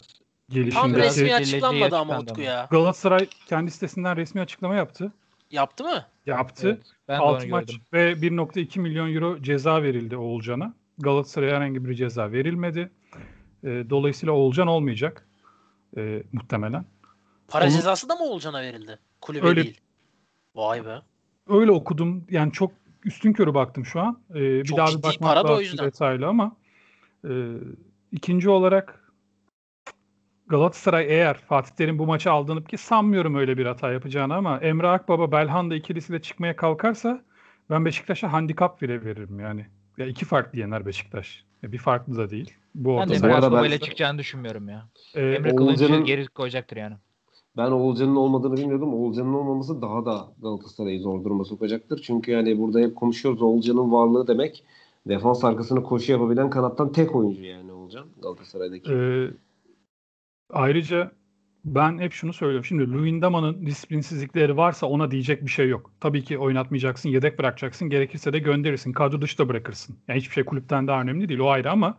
gelişindeki. Tam resmi açıklanmadı ama Utku ya. Galatasaray kendi sitesinden resmi açıklama yaptı. Yaptı mı? Yaptı. Evet, ben 6 maç gördüm. ve 1.2 milyon euro ceza verildi Oğulcan'a. Galatasaray'a herhangi bir ceza verilmedi. E, dolayısıyla Oğulcan olmayacak e, muhtemelen. Para Onu, cezası da mı Oğulcan'a verildi? Kulübe öyle, değil. Vay be. Öyle okudum. Yani çok üstün körü baktım şu an. Ee, bir çok daha bir bakmak para lazım detaylı ama e, ikinci olarak Galatasaray eğer Fatih Terim bu maçı aldığını ki sanmıyorum öyle bir hata yapacağını ama Emre Akbaba Belhanda ikilisiyle çıkmaya kalkarsa ben Beşiktaş'a handikap bile veririm yani. Ya iki farklı yener Beşiktaş. Ya bir farklı da değil. Bu ben de Emre Akbaba ile çıkacağını düşünmüyorum ya. Ee, Emre Kılıç'ı geri koyacaktır yani. Ben Oğulcan'ın olmadığını bilmiyordum. Oğulcan'ın olmaması daha da Galatasaray'ı zor duruma sokacaktır. Çünkü yani burada hep konuşuyoruz Oğulcan'ın varlığı demek defans arkasını koşu yapabilen kanattan tek oyuncu yani Oğulcan Galatasaray'daki. Ee, ayrıca ben hep şunu söylüyorum. Şimdi Luyendama'nın disiplinsizlikleri varsa ona diyecek bir şey yok. Tabii ki oynatmayacaksın, yedek bırakacaksın. Gerekirse de gönderirsin. Kadro dışta bırakırsın. Yani hiçbir şey kulüpten daha önemli değil. O ayrı ama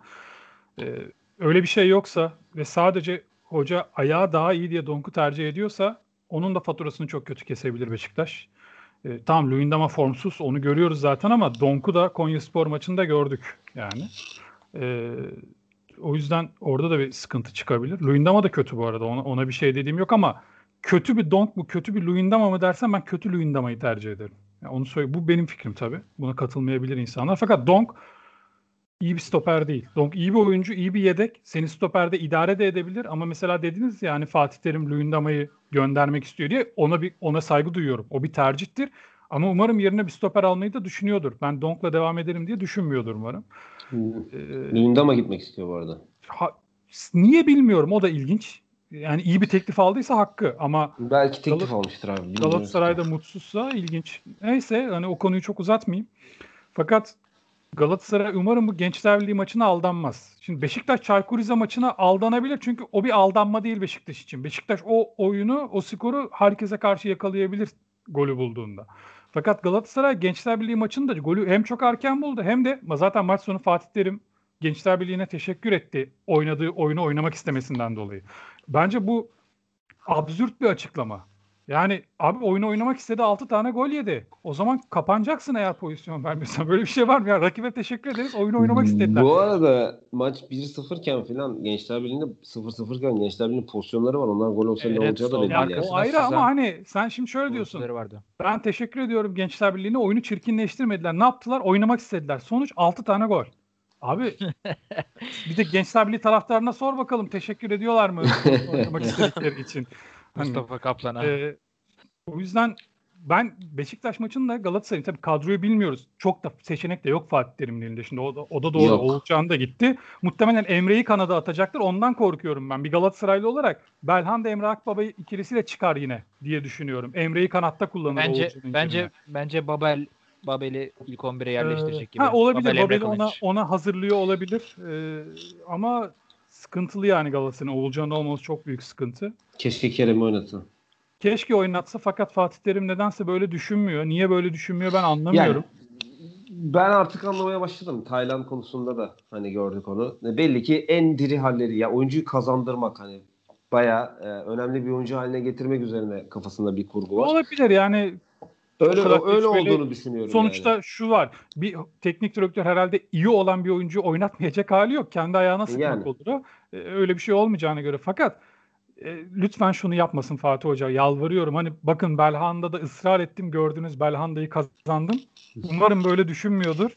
e, öyle bir şey yoksa ve sadece hoca ayağı daha iyi diye Donk'u tercih ediyorsa onun da faturasını çok kötü kesebilir Beşiktaş. E, tamam Luyendama formsuz onu görüyoruz zaten ama Donk'u da Konya Spor maçında gördük yani. E, o yüzden orada da bir sıkıntı çıkabilir. Luyendama da kötü bu arada ona, ona bir şey dediğim yok ama kötü bir Donk mu kötü bir Luyendama mı dersen ben kötü Luyendama'yı tercih ederim. Yani onu söyle bu benim fikrim tabii. Buna katılmayabilir insanlar. Fakat Donk iyi bir stoper değil. Donc iyi bir oyuncu, iyi bir yedek. Seni stoperde idare de edebilir ama mesela dediniz ya hani Fatih Terim Luyendama'yı göndermek istiyor diye ona bir ona saygı duyuyorum. O bir tercihtir. Ama umarım yerine bir stoper almayı da düşünüyordur. Ben Donk'la devam ederim diye düşünmüyordur umarım. Ee, Luyendama gitmek istiyor bu arada. Ha, niye bilmiyorum. O da ilginç. yani iyi bir teklif aldıysa hakkı ama belki teklif Gal- almıştır abi. Galatasaray'da mutsuzsa ilginç. Neyse hani o konuyu çok uzatmayayım. Fakat Galatasaray umarım bu Gençler Birliği maçına aldanmaz. Şimdi Beşiktaş Çaykur Rize maçına aldanabilir çünkü o bir aldanma değil Beşiktaş için. Beşiktaş o oyunu, o skoru herkese karşı yakalayabilir golü bulduğunda. Fakat Galatasaray Gençler Birliği maçında golü hem çok erken buldu hem de zaten maç sonu Fatih Terim Gençler Birliği'ne teşekkür etti oynadığı oyunu oynamak istemesinden dolayı. Bence bu absürt bir açıklama. Yani abi oyunu oynamak istedi 6 tane gol yedi. O zaman kapanacaksın eğer pozisyon vermiyorsan. Böyle bir şey var mı ya? Rakibe teşekkür ederiz. Oyunu oynamak istediler. Bu arada maç 1-0 iken falan Gençler Birliği'nde 0-0 iken Gençler Birliği'nin pozisyonları var. Onlar gol olsa evet, ne olacağı da belli yani. O ayrı ama hani sen şimdi şöyle diyorsun. Vardı. Ben teşekkür ediyorum Gençler Birliği'ne. Oyunu çirkinleştirmediler. Ne yaptılar? Oynamak istediler. Sonuç 6 tane gol. Abi *laughs* bir de Gençler Birliği taraftarına sor bakalım teşekkür ediyorlar mı *laughs* oynamak istedikleri için. Mustafa Kaplan'a. E, o yüzden ben Beşiktaş maçında Galatasaray'ın tabii kadroyu bilmiyoruz. Çok da seçenek de yok Fatih Terim'in elinde. Şimdi o da, o da doğru. Yok. Oğulcan da gitti. Muhtemelen Emre'yi kanada atacaktır. Ondan korkuyorum ben. Bir Galatasaraylı olarak Belhanda Emre Akbaba ikilisiyle çıkar yine diye düşünüyorum. Emre'yi kanatta kullanır Bence bence yerine. bence Babel Babel'i ilk 11'e yerleştirecek gibi. Ha, olabilir. Babel, Babel'i ona, ona hazırlıyor olabilir. Ee, ama sıkıntılı yani Galatasaray'ın. Oğulcan'ın olması çok büyük sıkıntı. Keşke Kerem'i oynatsa. Keşke oynatsa fakat Fatih Terim nedense böyle düşünmüyor. Niye böyle düşünmüyor ben anlamıyorum. Yani, ben artık anlamaya başladım. Tayland konusunda da hani gördük onu. Belli ki en diri halleri ya oyuncuyu kazandırmak hani baya e, önemli bir oyuncu haline getirmek üzerine kafasında bir kurgu var. Olabilir yani Öyle öyle olduğunu düşünüyorum. Sonuçta yani. şu var. Bir teknik direktör herhalde iyi olan bir oyuncu oynatmayacak hali yok. Kendi ayağına sıkmak yani. olur. Ee, öyle bir şey olmayacağına göre. Fakat e, lütfen şunu yapmasın Fatih Hoca. Yalvarıyorum. Hani bakın Belhanda'da ısrar ettim. Gördünüz Belhanda'yı kazandım. Umarım böyle düşünmüyordur.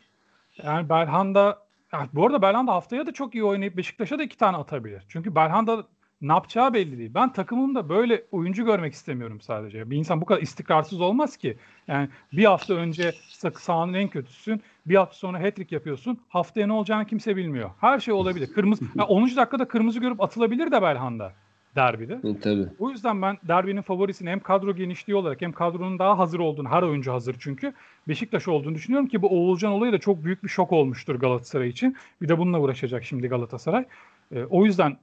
Yani Belhanda yani bu arada Belhanda haftaya da çok iyi oynayıp Beşiktaş'a da iki tane atabilir. Çünkü Belhanda ne yapacağı belli değil. Ben takımımda böyle oyuncu görmek istemiyorum sadece. Bir insan bu kadar istikrarsız olmaz ki. Yani bir hafta önce sahanın en kötüsün. Bir hafta sonra hat-trick yapıyorsun. Haftaya ne olacağını kimse bilmiyor. Her şey olabilir. Kırmızı yani 10. dakikada kırmızı görüp atılabilir de Belhanda derbide. Hı, tabii. O yüzden ben derbinin favorisini hem kadro genişliği olarak hem kadronun daha hazır olduğunu, her oyuncu hazır çünkü Beşiktaş olduğunu düşünüyorum ki bu Oğulcan olayı da çok büyük bir şok olmuştur Galatasaray için. Bir de bununla uğraşacak şimdi Galatasaray. E, o yüzden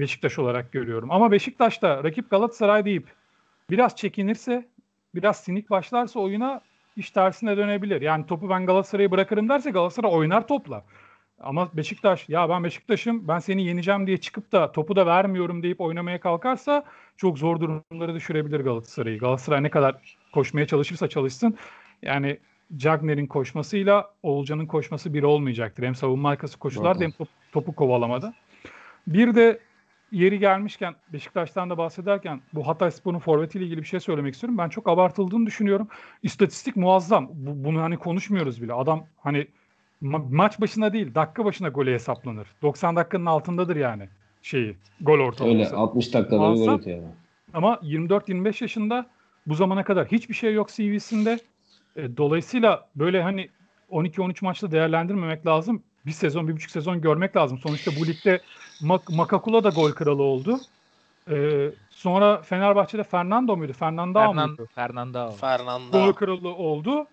Beşiktaş olarak görüyorum. Ama Beşiktaş da rakip Galatasaray deyip biraz çekinirse, biraz sinik başlarsa oyuna iş tersine dönebilir. Yani topu ben Galatasaray'a bırakırım derse Galatasaray oynar topla. Ama Beşiktaş ya ben Beşiktaş'ım ben seni yeneceğim diye çıkıp da topu da vermiyorum deyip oynamaya kalkarsa çok zor durumları düşürebilir Galatasaray'ı. Galatasaray ne kadar koşmaya çalışırsa çalışsın yani Cagner'in koşmasıyla Oğulcan'ın koşması bir olmayacaktır. Hem savunma arkası koşular hem top, topu kovalamada. Bir de yeri gelmişken Beşiktaş'tan da bahsederken bu Hatay Spor'un forvetiyle ilgili bir şey söylemek istiyorum. Ben çok abartıldığını düşünüyorum. İstatistik muazzam. Bu, bunu hani konuşmuyoruz bile. Adam hani ma- maç başına değil dakika başına gole hesaplanır. 90 dakikanın altındadır yani şeyi gol ortalaması. Öyle 60 dakikada bir gol atıyor. Ama 24-25 yaşında bu zamana kadar hiçbir şey yok CV'sinde. E, dolayısıyla böyle hani 12-13 maçta değerlendirmemek lazım bir sezon, bir buçuk sezon görmek lazım. Sonuçta bu ligde Mak Makakula da gol kralı oldu. Ee, sonra Fenerbahçe'de Fernando muydu? Fernando Fernan, muydu? Fernando. Fernando. Gol kralı oldu.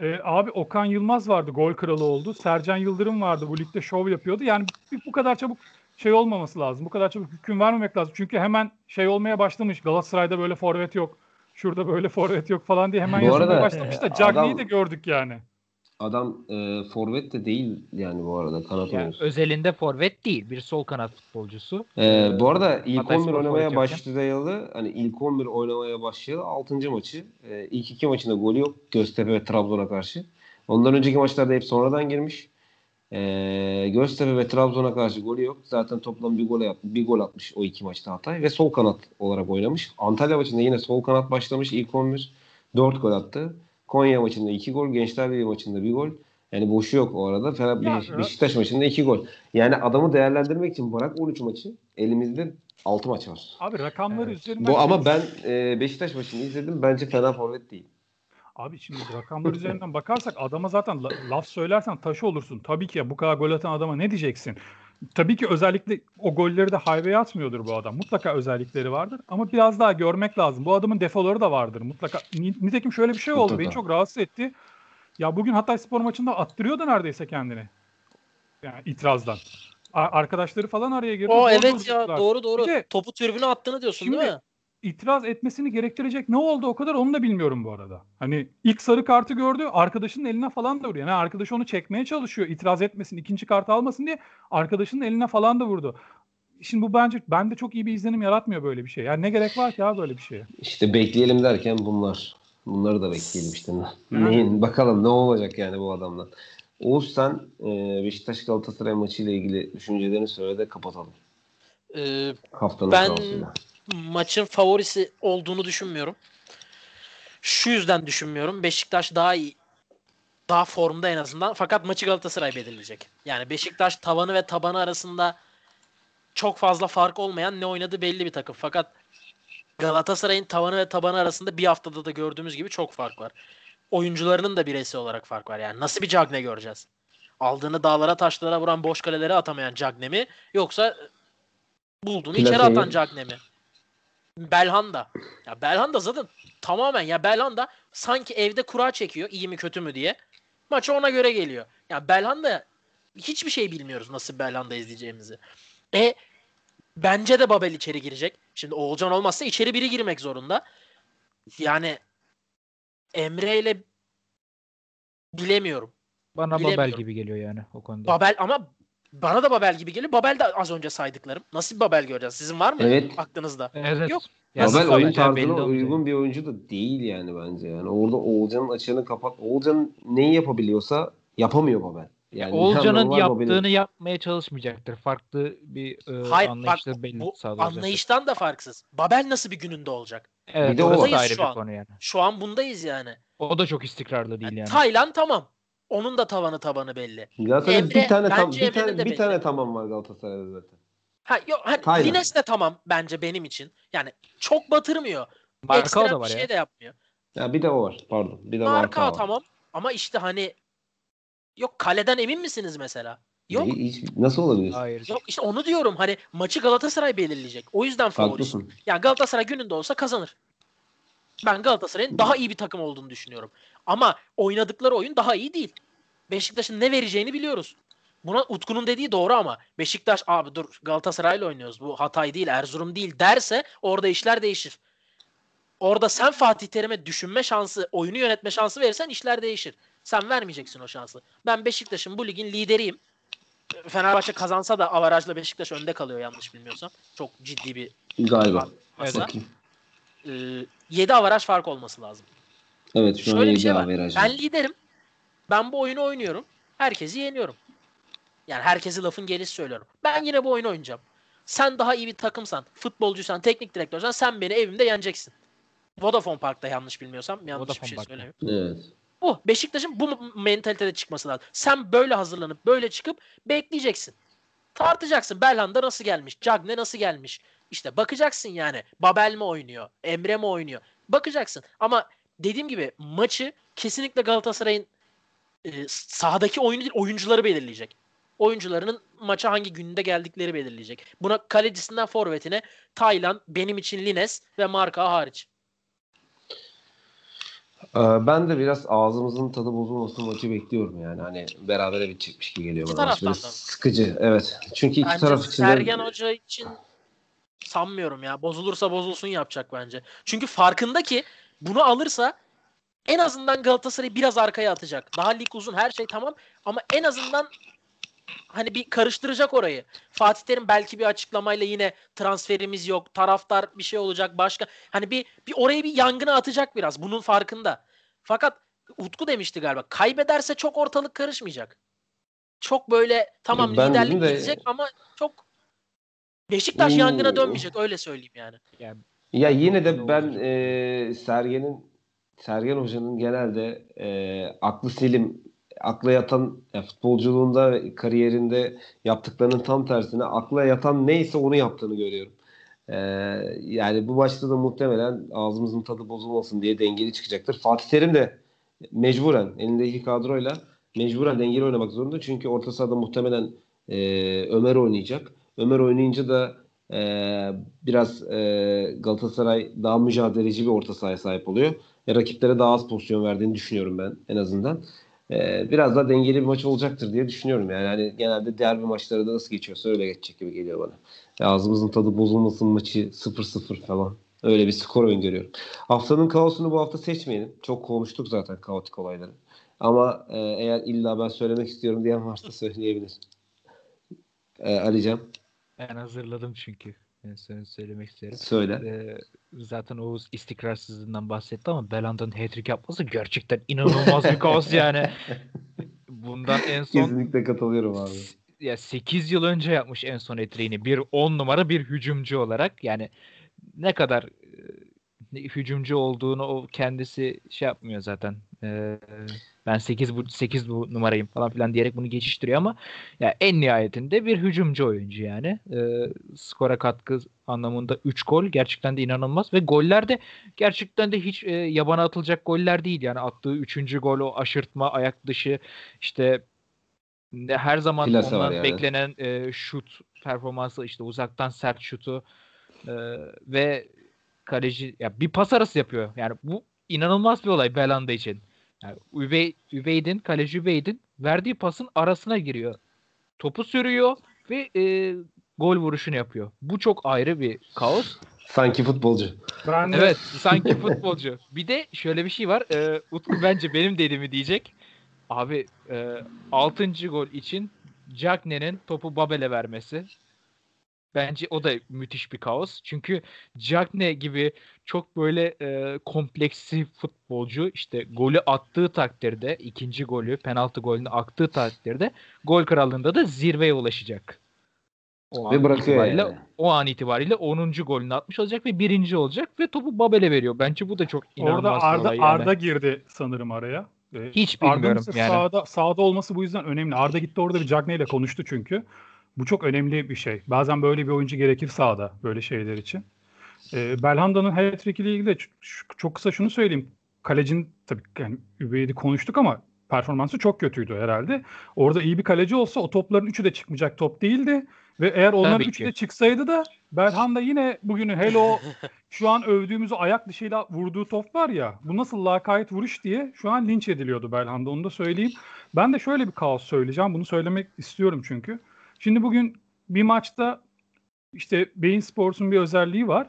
Ee, abi Okan Yılmaz vardı gol kralı oldu. Sercan Yıldırım vardı bu ligde şov yapıyordu. Yani bu kadar çabuk şey olmaması lazım. Bu kadar çabuk hüküm vermemek lazım. Çünkü hemen şey olmaya başlamış. Galatasaray'da böyle forvet yok. Şurada böyle forvet yok falan diye hemen yazmaya başlamış da Cagney'i de gördük yani. Adam e, forvet de değil yani bu arada kanat yani oyuncusu. Özelinde forvet değil. Bir sol kanat futbolcusu. E, bu arada ilk Hatay 11 oynamaya başlayalı hani ilk 11 oynamaya başlayalı 6. maçı. E, ilk iki maçında golü yok. Göztepe ve Trabzon'a karşı. Ondan önceki maçlarda hep sonradan girmiş. E, Göztepe ve Trabzon'a karşı golü yok. Zaten toplam bir gol bir gol atmış o iki maçta Hatay ve sol kanat olarak oynamış. Antalya maçında yine sol kanat başlamış ilk 11. 4 gol attı. Konya maçında 2 gol, Gençler Birliği maçında 1 gol. Yani boşu yok o arada. Fener ya, Beşiktaş maçında 2 gol. Yani adamı değerlendirmek için bırak 13 maçı. Elimizde 6 maç var. Abi rakamları evet. üzerinden... Bu ama ben e, Beşiktaş maçını izledim. Bence fena forvet değil. Abi şimdi rakamlar üzerinden bakarsak adama zaten la, laf söylersen taşı olursun. Tabii ki ya bu kadar gol atan adama ne diyeceksin? Tabii ki özellikle o golleri de highway'e atmıyordur bu adam. Mutlaka özellikleri vardır ama biraz daha görmek lazım. Bu adamın defoları da vardır mutlaka. Nitekim şöyle bir şey oldu. Mutlaka. Beni çok rahatsız etti. Ya bugün Hatay Spor maçında attırıyordu neredeyse kendini. Yani itirazdan. Arkadaşları falan araya girdi. O evet ya doğru doğru. De, Topu tribüne attığını diyorsun şimdi, değil mi? İtiraz etmesini gerektirecek ne oldu o kadar onu da bilmiyorum bu arada. Hani ilk sarı kartı gördü arkadaşının eline falan da vuruyor. Yani arkadaşı onu çekmeye çalışıyor itiraz etmesin ikinci kartı almasın diye arkadaşının eline falan da vurdu. Şimdi bu bence bende çok iyi bir izlenim yaratmıyor böyle bir şey. Yani ne gerek var ki ya böyle bir şeye? İşte bekleyelim derken bunlar. Bunları da bekleyelim işte. Neyin, bakalım ne olacak yani bu adamdan. Oğuz sen e, Beşiktaş Galatasaray maçı ile ilgili düşüncelerini söyle de kapatalım. Ee, Haftanın ben sırasıyla maçın favorisi olduğunu düşünmüyorum. Şu yüzden düşünmüyorum. Beşiktaş daha iyi daha formda en azından. Fakat maçı Galatasaray belirleyecek. Yani Beşiktaş tavanı ve tabanı arasında çok fazla fark olmayan ne oynadığı belli bir takım. Fakat Galatasaray'ın tavanı ve tabanı arasında bir haftada da gördüğümüz gibi çok fark var. Oyuncularının da bireysel olarak fark var. Yani nasıl bir Cagne göreceğiz? Aldığını dağlara taşlara vuran boş kalelere atamayan Cagne mi? Yoksa bulduğunu Plaseyi. içeri atan Cagne mi? Belhanda. Ya Belhanda zaten tamamen ya Belhanda sanki evde kura çekiyor iyi mi kötü mü diye. Maçı ona göre geliyor. Ya Belhanda hiçbir şey bilmiyoruz nasıl Belhanda izleyeceğimizi. E bence de Babel içeri girecek. Şimdi Oğulcan olmazsa içeri biri girmek zorunda. Yani Emre ile bilemiyorum. Bana Babel gibi geliyor yani o konuda. Babel ama bana da Babel gibi geliyor. Babel de az önce saydıklarım. Nasıl bir Babel göreceğiz? Sizin var mı evet. aklınızda? Evet. Yok. Ya Babel oyun tarzına uygun bir oyuncu da değil yani bence. Yani orada Oğulcan'ın açığını kapat. Oğulcan neyi yapabiliyorsa yapamıyor Babel. Yani *laughs* Oğulcan'ın yaptığını Babel'in... yapmaya çalışmayacaktır. Farklı bir e, Hayır, anlayışla bak, belli bu anlayıştan da farksız. Babel nasıl bir gününde olacak? Evet, bir de o ayrı şu bir konu yani. Şu an bundayız yani. O da çok istikrarlı değil yani. yani. Taylan tamam. Onun da tavanı tabanı belli. Galatasaray'da bir tane tam bir tane bir belli. tane tamam var Galatasaray'da zaten. Ha yok ha, Lines de tamam bence benim için. Yani çok batırmıyor. Marka da var bir ya. şey de yapmıyor. Ya bir de o var. Pardon. Bir de Marka var. tamam ama işte hani yok kaleden emin misiniz mesela? Yok. Hiç, nasıl olabilir? Hayır. Yok işte onu diyorum hani maçı Galatasaray belirleyecek. O yüzden favori. Yani Galatasaray gününde olsa kazanır. Ben Galatasaray'ın daha iyi bir takım olduğunu düşünüyorum. Ama oynadıkları oyun daha iyi değil. Beşiktaş'ın ne vereceğini biliyoruz. Buna Utku'nun dediği doğru ama Beşiktaş abi dur Galatasaray'la oynuyoruz. Bu Hatay değil, Erzurum değil derse orada işler değişir. Orada sen Fatih Terim'e düşünme şansı, oyunu yönetme şansı verirsen işler değişir. Sen vermeyeceksin o şansı. Ben Beşiktaş'ın bu ligin lideriyim. Fenerbahçe kazansa da avarajla Beşiktaş önde kalıyor yanlış bilmiyorsam. Çok ciddi bir galiba. Evet. Ee, 7 avaraj fark olması lazım. Evet şu Şöyle an 7 şey avaraj. Ben liderim. Ben bu oyunu oynuyorum. Herkesi yeniyorum. Yani herkesi lafın gelişi söylüyorum. Ben yine bu oyunu oynayacağım. Sen daha iyi bir takımsan, futbolcuysan, teknik direktörsen sen beni evimde yeneceksin. Vodafone Park'ta yanlış bilmiyorsam yanlış Vodafone bir şey Park'ta. söylemiyorum. Evet. Bu Beşiktaş'ın bu mentalitede çıkması lazım. Sen böyle hazırlanıp böyle çıkıp bekleyeceksin. Tartacaksın. Belhanda nasıl gelmiş? Cagne nasıl gelmiş? İşte bakacaksın yani. Babel mi oynuyor? Emre mi oynuyor? Bakacaksın. Ama dediğim gibi maçı kesinlikle Galatasaray'ın e, sahadaki oyunu değil oyuncuları belirleyecek. Oyuncularının maça hangi günde geldikleri belirleyecek. Buna kalecisinden forvetine Taylan, benim için Lines ve Marka hariç. Ee, ben de biraz ağzımızın tadı bozulmasın maçı bekliyorum yani. Hani berabere bitecekmiş gibi geliyor bana. Biraz sıkıcı. Evet. Çünkü iki bence taraf için Sergen Hoca için sanmıyorum ya. Bozulursa bozulsun yapacak bence. Çünkü farkında ki bunu alırsa en azından Galatasaray'ı biraz arkaya atacak. Daha lig uzun her şey tamam ama en azından hani bir karıştıracak orayı. Fatih Terim belki bir açıklamayla yine transferimiz yok, taraftar bir şey olacak başka. Hani bir bir orayı bir yangına atacak biraz. Bunun farkında. Fakat Utku demişti galiba. Kaybederse çok ortalık karışmayacak. Çok böyle tamam ben liderlik de... gidecek ama çok Beşiktaş Oo. yangına dönmeyecek öyle söyleyeyim yani. Ya, ya yine de ben e, Sergen'in Sergen Hoca'nın genelde e, aklı selim, akla yatan ya futbolculuğunda, kariyerinde yaptıklarının tam tersine akla yatan neyse onu yaptığını görüyorum. E, yani bu başta da muhtemelen ağzımızın tadı bozulmasın diye dengeli çıkacaktır. Fatih Terim de mecburen elindeki kadroyla mecburen dengeli oynamak zorunda. Çünkü orta sahada muhtemelen e, Ömer oynayacak. Ömer oynayınca da e, biraz e, Galatasaray daha mücadeleci bir orta sahaya sahip oluyor. E, rakiplere daha az pozisyon verdiğini düşünüyorum ben en azından. E, biraz daha dengeli bir maç olacaktır diye düşünüyorum. Yani hani genelde derbi maçları da nasıl geçiyorsa öyle geçecek gibi geliyor bana. E, ağzımızın tadı bozulmasın maçı 0-0 falan. Öyle bir skor öngörüyorum. Haftanın kaosunu bu hafta seçmeyelim. Çok konuştuk zaten kaotik olayları. Ama e, eğer illa ben söylemek istiyorum diyen varsa söyleyebilir. E, Alican. Ben hazırladım çünkü. Ben sana söylemek isterim. Söyle. Ee, zaten Oğuz istikrarsızlığından bahsetti ama Belanda'nın hat-trick yapması gerçekten inanılmaz bir kaos yani. *laughs* Bundan en son Kesinlikle katılıyorum abi. ya 8 yıl önce yapmış en son hat-trick'ini. Bir 10 numara bir hücumcu olarak. Yani ne kadar e, hücumcu olduğunu o kendisi şey yapmıyor zaten. Ee, ben 8 bu 8 bu numarayım falan filan diyerek bunu geçiştiriyor ama ya en nihayetinde bir hücumcu oyuncu yani. Ee, skora katkı anlamında 3 gol gerçekten de inanılmaz ve goller de gerçekten de hiç e, yabana atılacak goller değil yani attığı 3. gol o aşırtma ayak dışı işte her zaman Plase var ondan yani. beklenen e, şut performansı işte uzaktan sert şutu e, ve kaleci ya bir pas arası yapıyor. Yani bu inanılmaz bir olay Belanda için. Yani Üvey, Üveydin, kaleci Üveydin verdiği pasın arasına giriyor. Topu sürüyor ve e, gol vuruşunu yapıyor. Bu çok ayrı bir kaos. Sanki futbolcu. Ben de Evet *laughs* sanki futbolcu. Bir de şöyle bir şey var. E, Utku bence benim dediğimi diyecek. Abi e, 6. gol için Cagney'nin topu Babel'e vermesi. Bence o da müthiş bir kaos. Çünkü Cagney gibi çok böyle e, kompleksi futbolcu işte golü attığı takdirde ikinci golü penaltı golünü attığı takdirde gol krallığında da zirveye ulaşacak. O Ve an bırakıyor itibariyle, yani. O an itibariyle 10. golünü atmış olacak ve birinci olacak ve topu Babel'e veriyor. Bence bu da çok inanılmaz orada Arda yani. Arda girdi sanırım araya. Ee, Hiç Arda'nın bilmiyorum ise yani. Sağda, sağda olması bu yüzden önemli. Arda gitti orada bir Cagney ile konuştu çünkü. Bu çok önemli bir şey. Bazen böyle bir oyuncu gerekir sahada böyle şeyler için. Ee, Belhanda'nın hat-trick ile ilgili de çok kısa şunu söyleyeyim. Kalecinin tabii yani Übeydi konuştuk ama performansı çok kötüydü herhalde. Orada iyi bir kaleci olsa o topların üçü de çıkmayacak top değildi. Ve eğer onların Tabii üçü ki. de çıksaydı da Belhanda yine bugünün hele o şu an övdüğümüz o ayak dışıyla vurduğu top var ya bu nasıl lakayt vuruş diye şu an linç ediliyordu Belhanda onu da söyleyeyim. Ben de şöyle bir kaos söyleyeceğim bunu söylemek istiyorum çünkü. Şimdi bugün bir maçta işte Bein Sports'un bir özelliği var.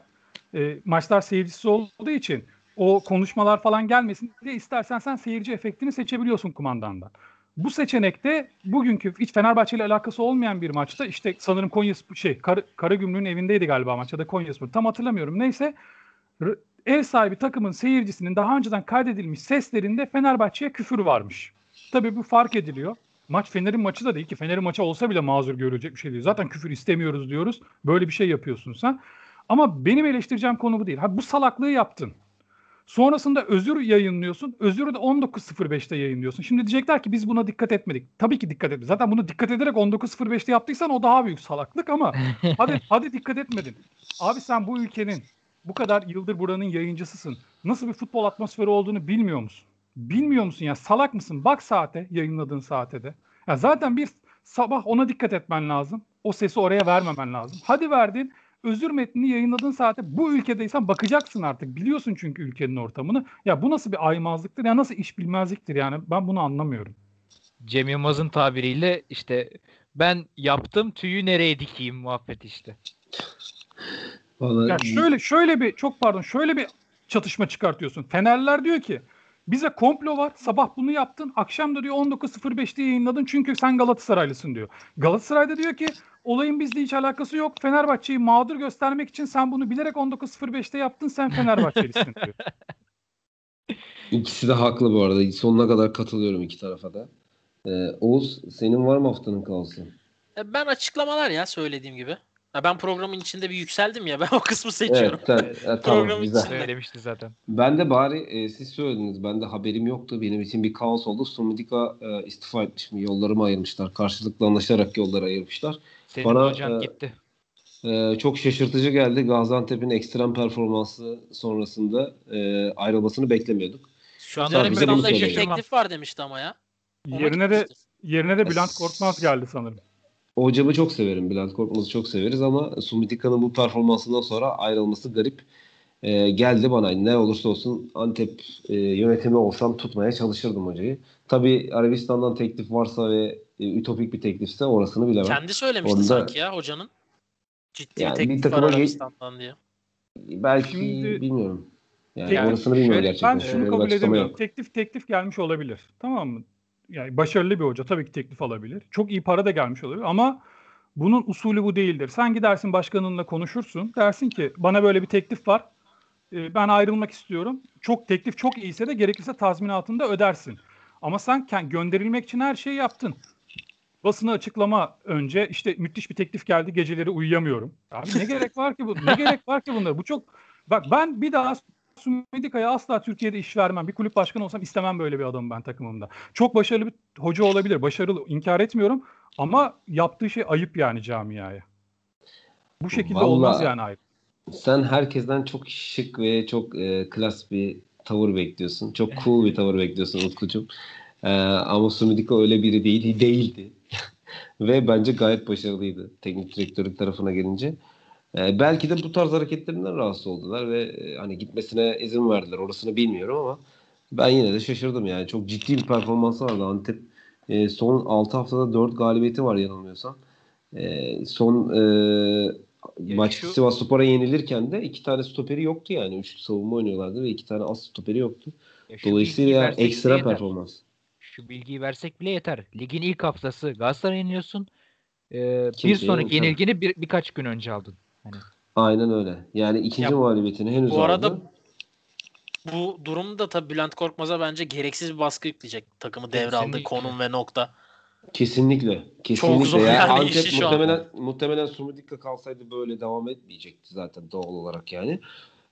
E, maçlar seyircisiz olduğu için o konuşmalar falan gelmesin diye istersen sen seyirci efektini seçebiliyorsun kumandandan. Bu seçenekte bugünkü hiç Fenerbahçe ile alakası olmayan bir maçta işte sanırım Konya şey Kar Karagümrük'ün evindeydi galiba maç ya da Konyaspor tam hatırlamıyorum. Neyse ev sahibi takımın seyircisinin daha önceden kaydedilmiş seslerinde Fenerbahçe'ye küfür varmış. Tabii bu fark ediliyor. Maç Fener'in maçı da değil ki. Fener'in maçı olsa bile mazur görülecek bir şey değil. Zaten küfür istemiyoruz diyoruz. Böyle bir şey yapıyorsun sen. Ama benim eleştireceğim konu bu değil. Ha bu salaklığı yaptın. Sonrasında özür yayınlıyorsun. Özürü de 19.05'te yayınlıyorsun. Şimdi diyecekler ki biz buna dikkat etmedik. Tabii ki dikkat etmedik. Zaten bunu dikkat ederek 19.05'te yaptıysan o daha büyük salaklık ama *laughs* hadi hadi dikkat etmedin. Abi sen bu ülkenin bu kadar yıldır buranın yayıncısısın. Nasıl bir futbol atmosferi olduğunu bilmiyor musun? Bilmiyor musun ya? Salak mısın? Bak saate, yayınladığın saate de. Ya zaten bir sabah ona dikkat etmen lazım. O sesi oraya vermemen lazım. Hadi verdin. Özür metnini yayınladığın saate bu ülkedeysen bakacaksın artık. Biliyorsun çünkü ülkenin ortamını. Ya bu nasıl bir aymazlıktır? Ya nasıl iş bilmezliktir yani? Ben bunu anlamıyorum. Cem Yılmaz'ın tabiriyle işte ben yaptım tüyü nereye dikeyim muhabbet işte. Vallahi Ya şöyle şöyle bir çok pardon şöyle bir çatışma çıkartıyorsun. Fenerler diyor ki bize komplo var. Sabah bunu yaptın. Akşam da diyor 19.05'te yayınladın çünkü sen Galatasaraylısın diyor. Galatasaray'da diyor ki olayın bizle hiç alakası yok. Fenerbahçe'yi mağdur göstermek için sen bunu bilerek 19.05'te yaptın. Sen Fenerbahçelisin diyor. *laughs* İkisi de haklı bu arada. Sonuna kadar katılıyorum iki tarafa da. Ee, Oğuz senin var mı haftanın kaosu? E, Ben açıklamalar ya söylediğim gibi. Ha, ben programın içinde bir yükseldim ya *laughs* ben o kısmı seçiyorum. Evet, sen, e, tamam Programın güzel. içinde. Söylemişti zaten. Ben de bari e, siz söylediniz. Ben de haberim yoktu. Benim için bir kaos oldu. Sumidika e, istifa etmiş mi? Yollarımı ayırmışlar. Karşılıklı anlaşarak yolları ayırmışlar. Senin Bana, hocan e, gitti. E, çok şaşırtıcı geldi. Gaziantep'in ekstrem performansı sonrasında e, ayrılmasını beklemiyorduk. Şu an Sen bize bunu önümüzde bir teklif var demişti ama ya. Ona Yerine de yerine de Bülent Korkmaz geldi sanırım. Hocamı çok severim. Bülent Korkmaz'ı çok severiz ama Sumidika'nın bu performansından sonra ayrılması garip. E, geldi bana ne olursa olsun Antep e, yönetimi olsam tutmaya çalışırdım hocayı. Tabi Arabistan'dan teklif varsa ve e, ütopik bir teklifse orasını bilemem. Kendi söylemişti Onda- sanki ya hocanın. Ciddi Yani bir bir teklif var takıma ge- Arabistan'dan diye. Belki Şimdi- bilmiyorum. Yani, Yani orasını bilmiyorum şöyle, gerçekten. Ben şunu bir kabul edemiyorum. Teklif teklif gelmiş olabilir. Tamam mı? Yani başarılı bir hoca tabii ki teklif alabilir. Çok iyi para da gelmiş olabilir ama bunun usulü bu değildir. Sen gidersin başkanınla konuşursun. Dersin ki bana böyle bir teklif var. Ee, Ben ayrılmak istiyorum. Çok teklif çok iyiyse de gerekirse tazminatını da ödersin. Ama sen gönderilmek için her şeyi yaptın. Basına açıklama önce işte müthiş bir teklif geldi geceleri uyuyamıyorum. Abi ne gerek var ki bu? Ne gerek var ki bunlara? Bu çok bak ben bir daha Sumedika'ya asla Türkiye'de iş vermem. Bir kulüp başkanı olsam istemem böyle bir adamı ben takımımda. Çok başarılı bir hoca olabilir. Başarılı inkar etmiyorum. Ama yaptığı şey ayıp yani camiaya. Bu şekilde Vallahi- olmaz yani ayıp. Sen herkesten çok şık ve çok e, klas bir tavır bekliyorsun. Çok cool bir tavır bekliyorsun Utkucuğum. E, ama Sumidika öyle biri değil, değildi. *laughs* ve bence gayet başarılıydı teknik direktörlük tarafına gelince. E, belki de bu tarz hareketlerinden rahatsız oldular ve e, hani gitmesine izin verdiler. Orasını bilmiyorum ama ben yine de şaşırdım yani. Çok ciddi bir performansı vardı Antep. E, son 6 haftada 4 galibiyeti var yanılmıyorsam. E, son e, Ya maç şu- Sivas Spor'a yenilirken de iki tane stoperi yoktu yani. Üç savunma oynuyorlardı ve iki tane as stoperi yoktu. Ya Dolayısıyla ekstra performans. Şu bilgiyi versek bile yeter. Ligin ilk haftası Galatasaray'a yeniyorsun. Ee, bir sonraki yenilgini bir, birkaç gün önce aldın. Hani Aynen öyle. Yani ikinci Ya, mağlubiyetini henüz bu arada aldı. Bu durumda tabii Bülent Korkmaz'a bence gereksiz bir baskı yükleyecek takımı devraldığı Kesinlikle. konum ve nokta. Kesinlikle. Kesinlikle. zor yani yani Antep işi şu an. muhtemelen muhtemelen Sumudika kalsaydı böyle devam etmeyecekti zaten doğal olarak yani.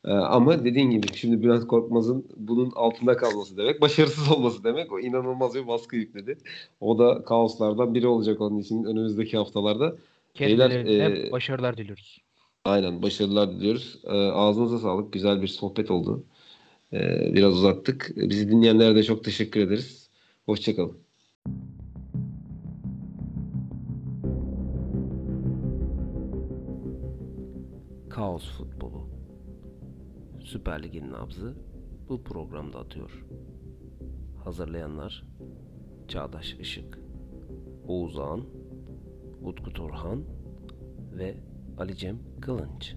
Ee, ama dediğin gibi şimdi Bülent Korkmaz'ın bunun altında kalması demek, başarısız olması demek. O inanılmaz bir baskı yükledi. O da kaoslardan biri olacak onun için önümüzdeki haftalarda. Beyler, kendilerine e, başarılar diliyoruz. Aynen başarılar diliyoruz. Ee, ağzınıza sağlık. Güzel bir sohbet oldu. Ee, biraz uzattık. Bizi dinleyenlere de çok teşekkür ederiz. Hoşçakalın. Kaos futbolu. Süper Lig'in nabzı bu programda atıyor. Hazırlayanlar Çağdaş Işık, Oğuz Ağan, Utku Turhan ve Ali Cem Kılınç.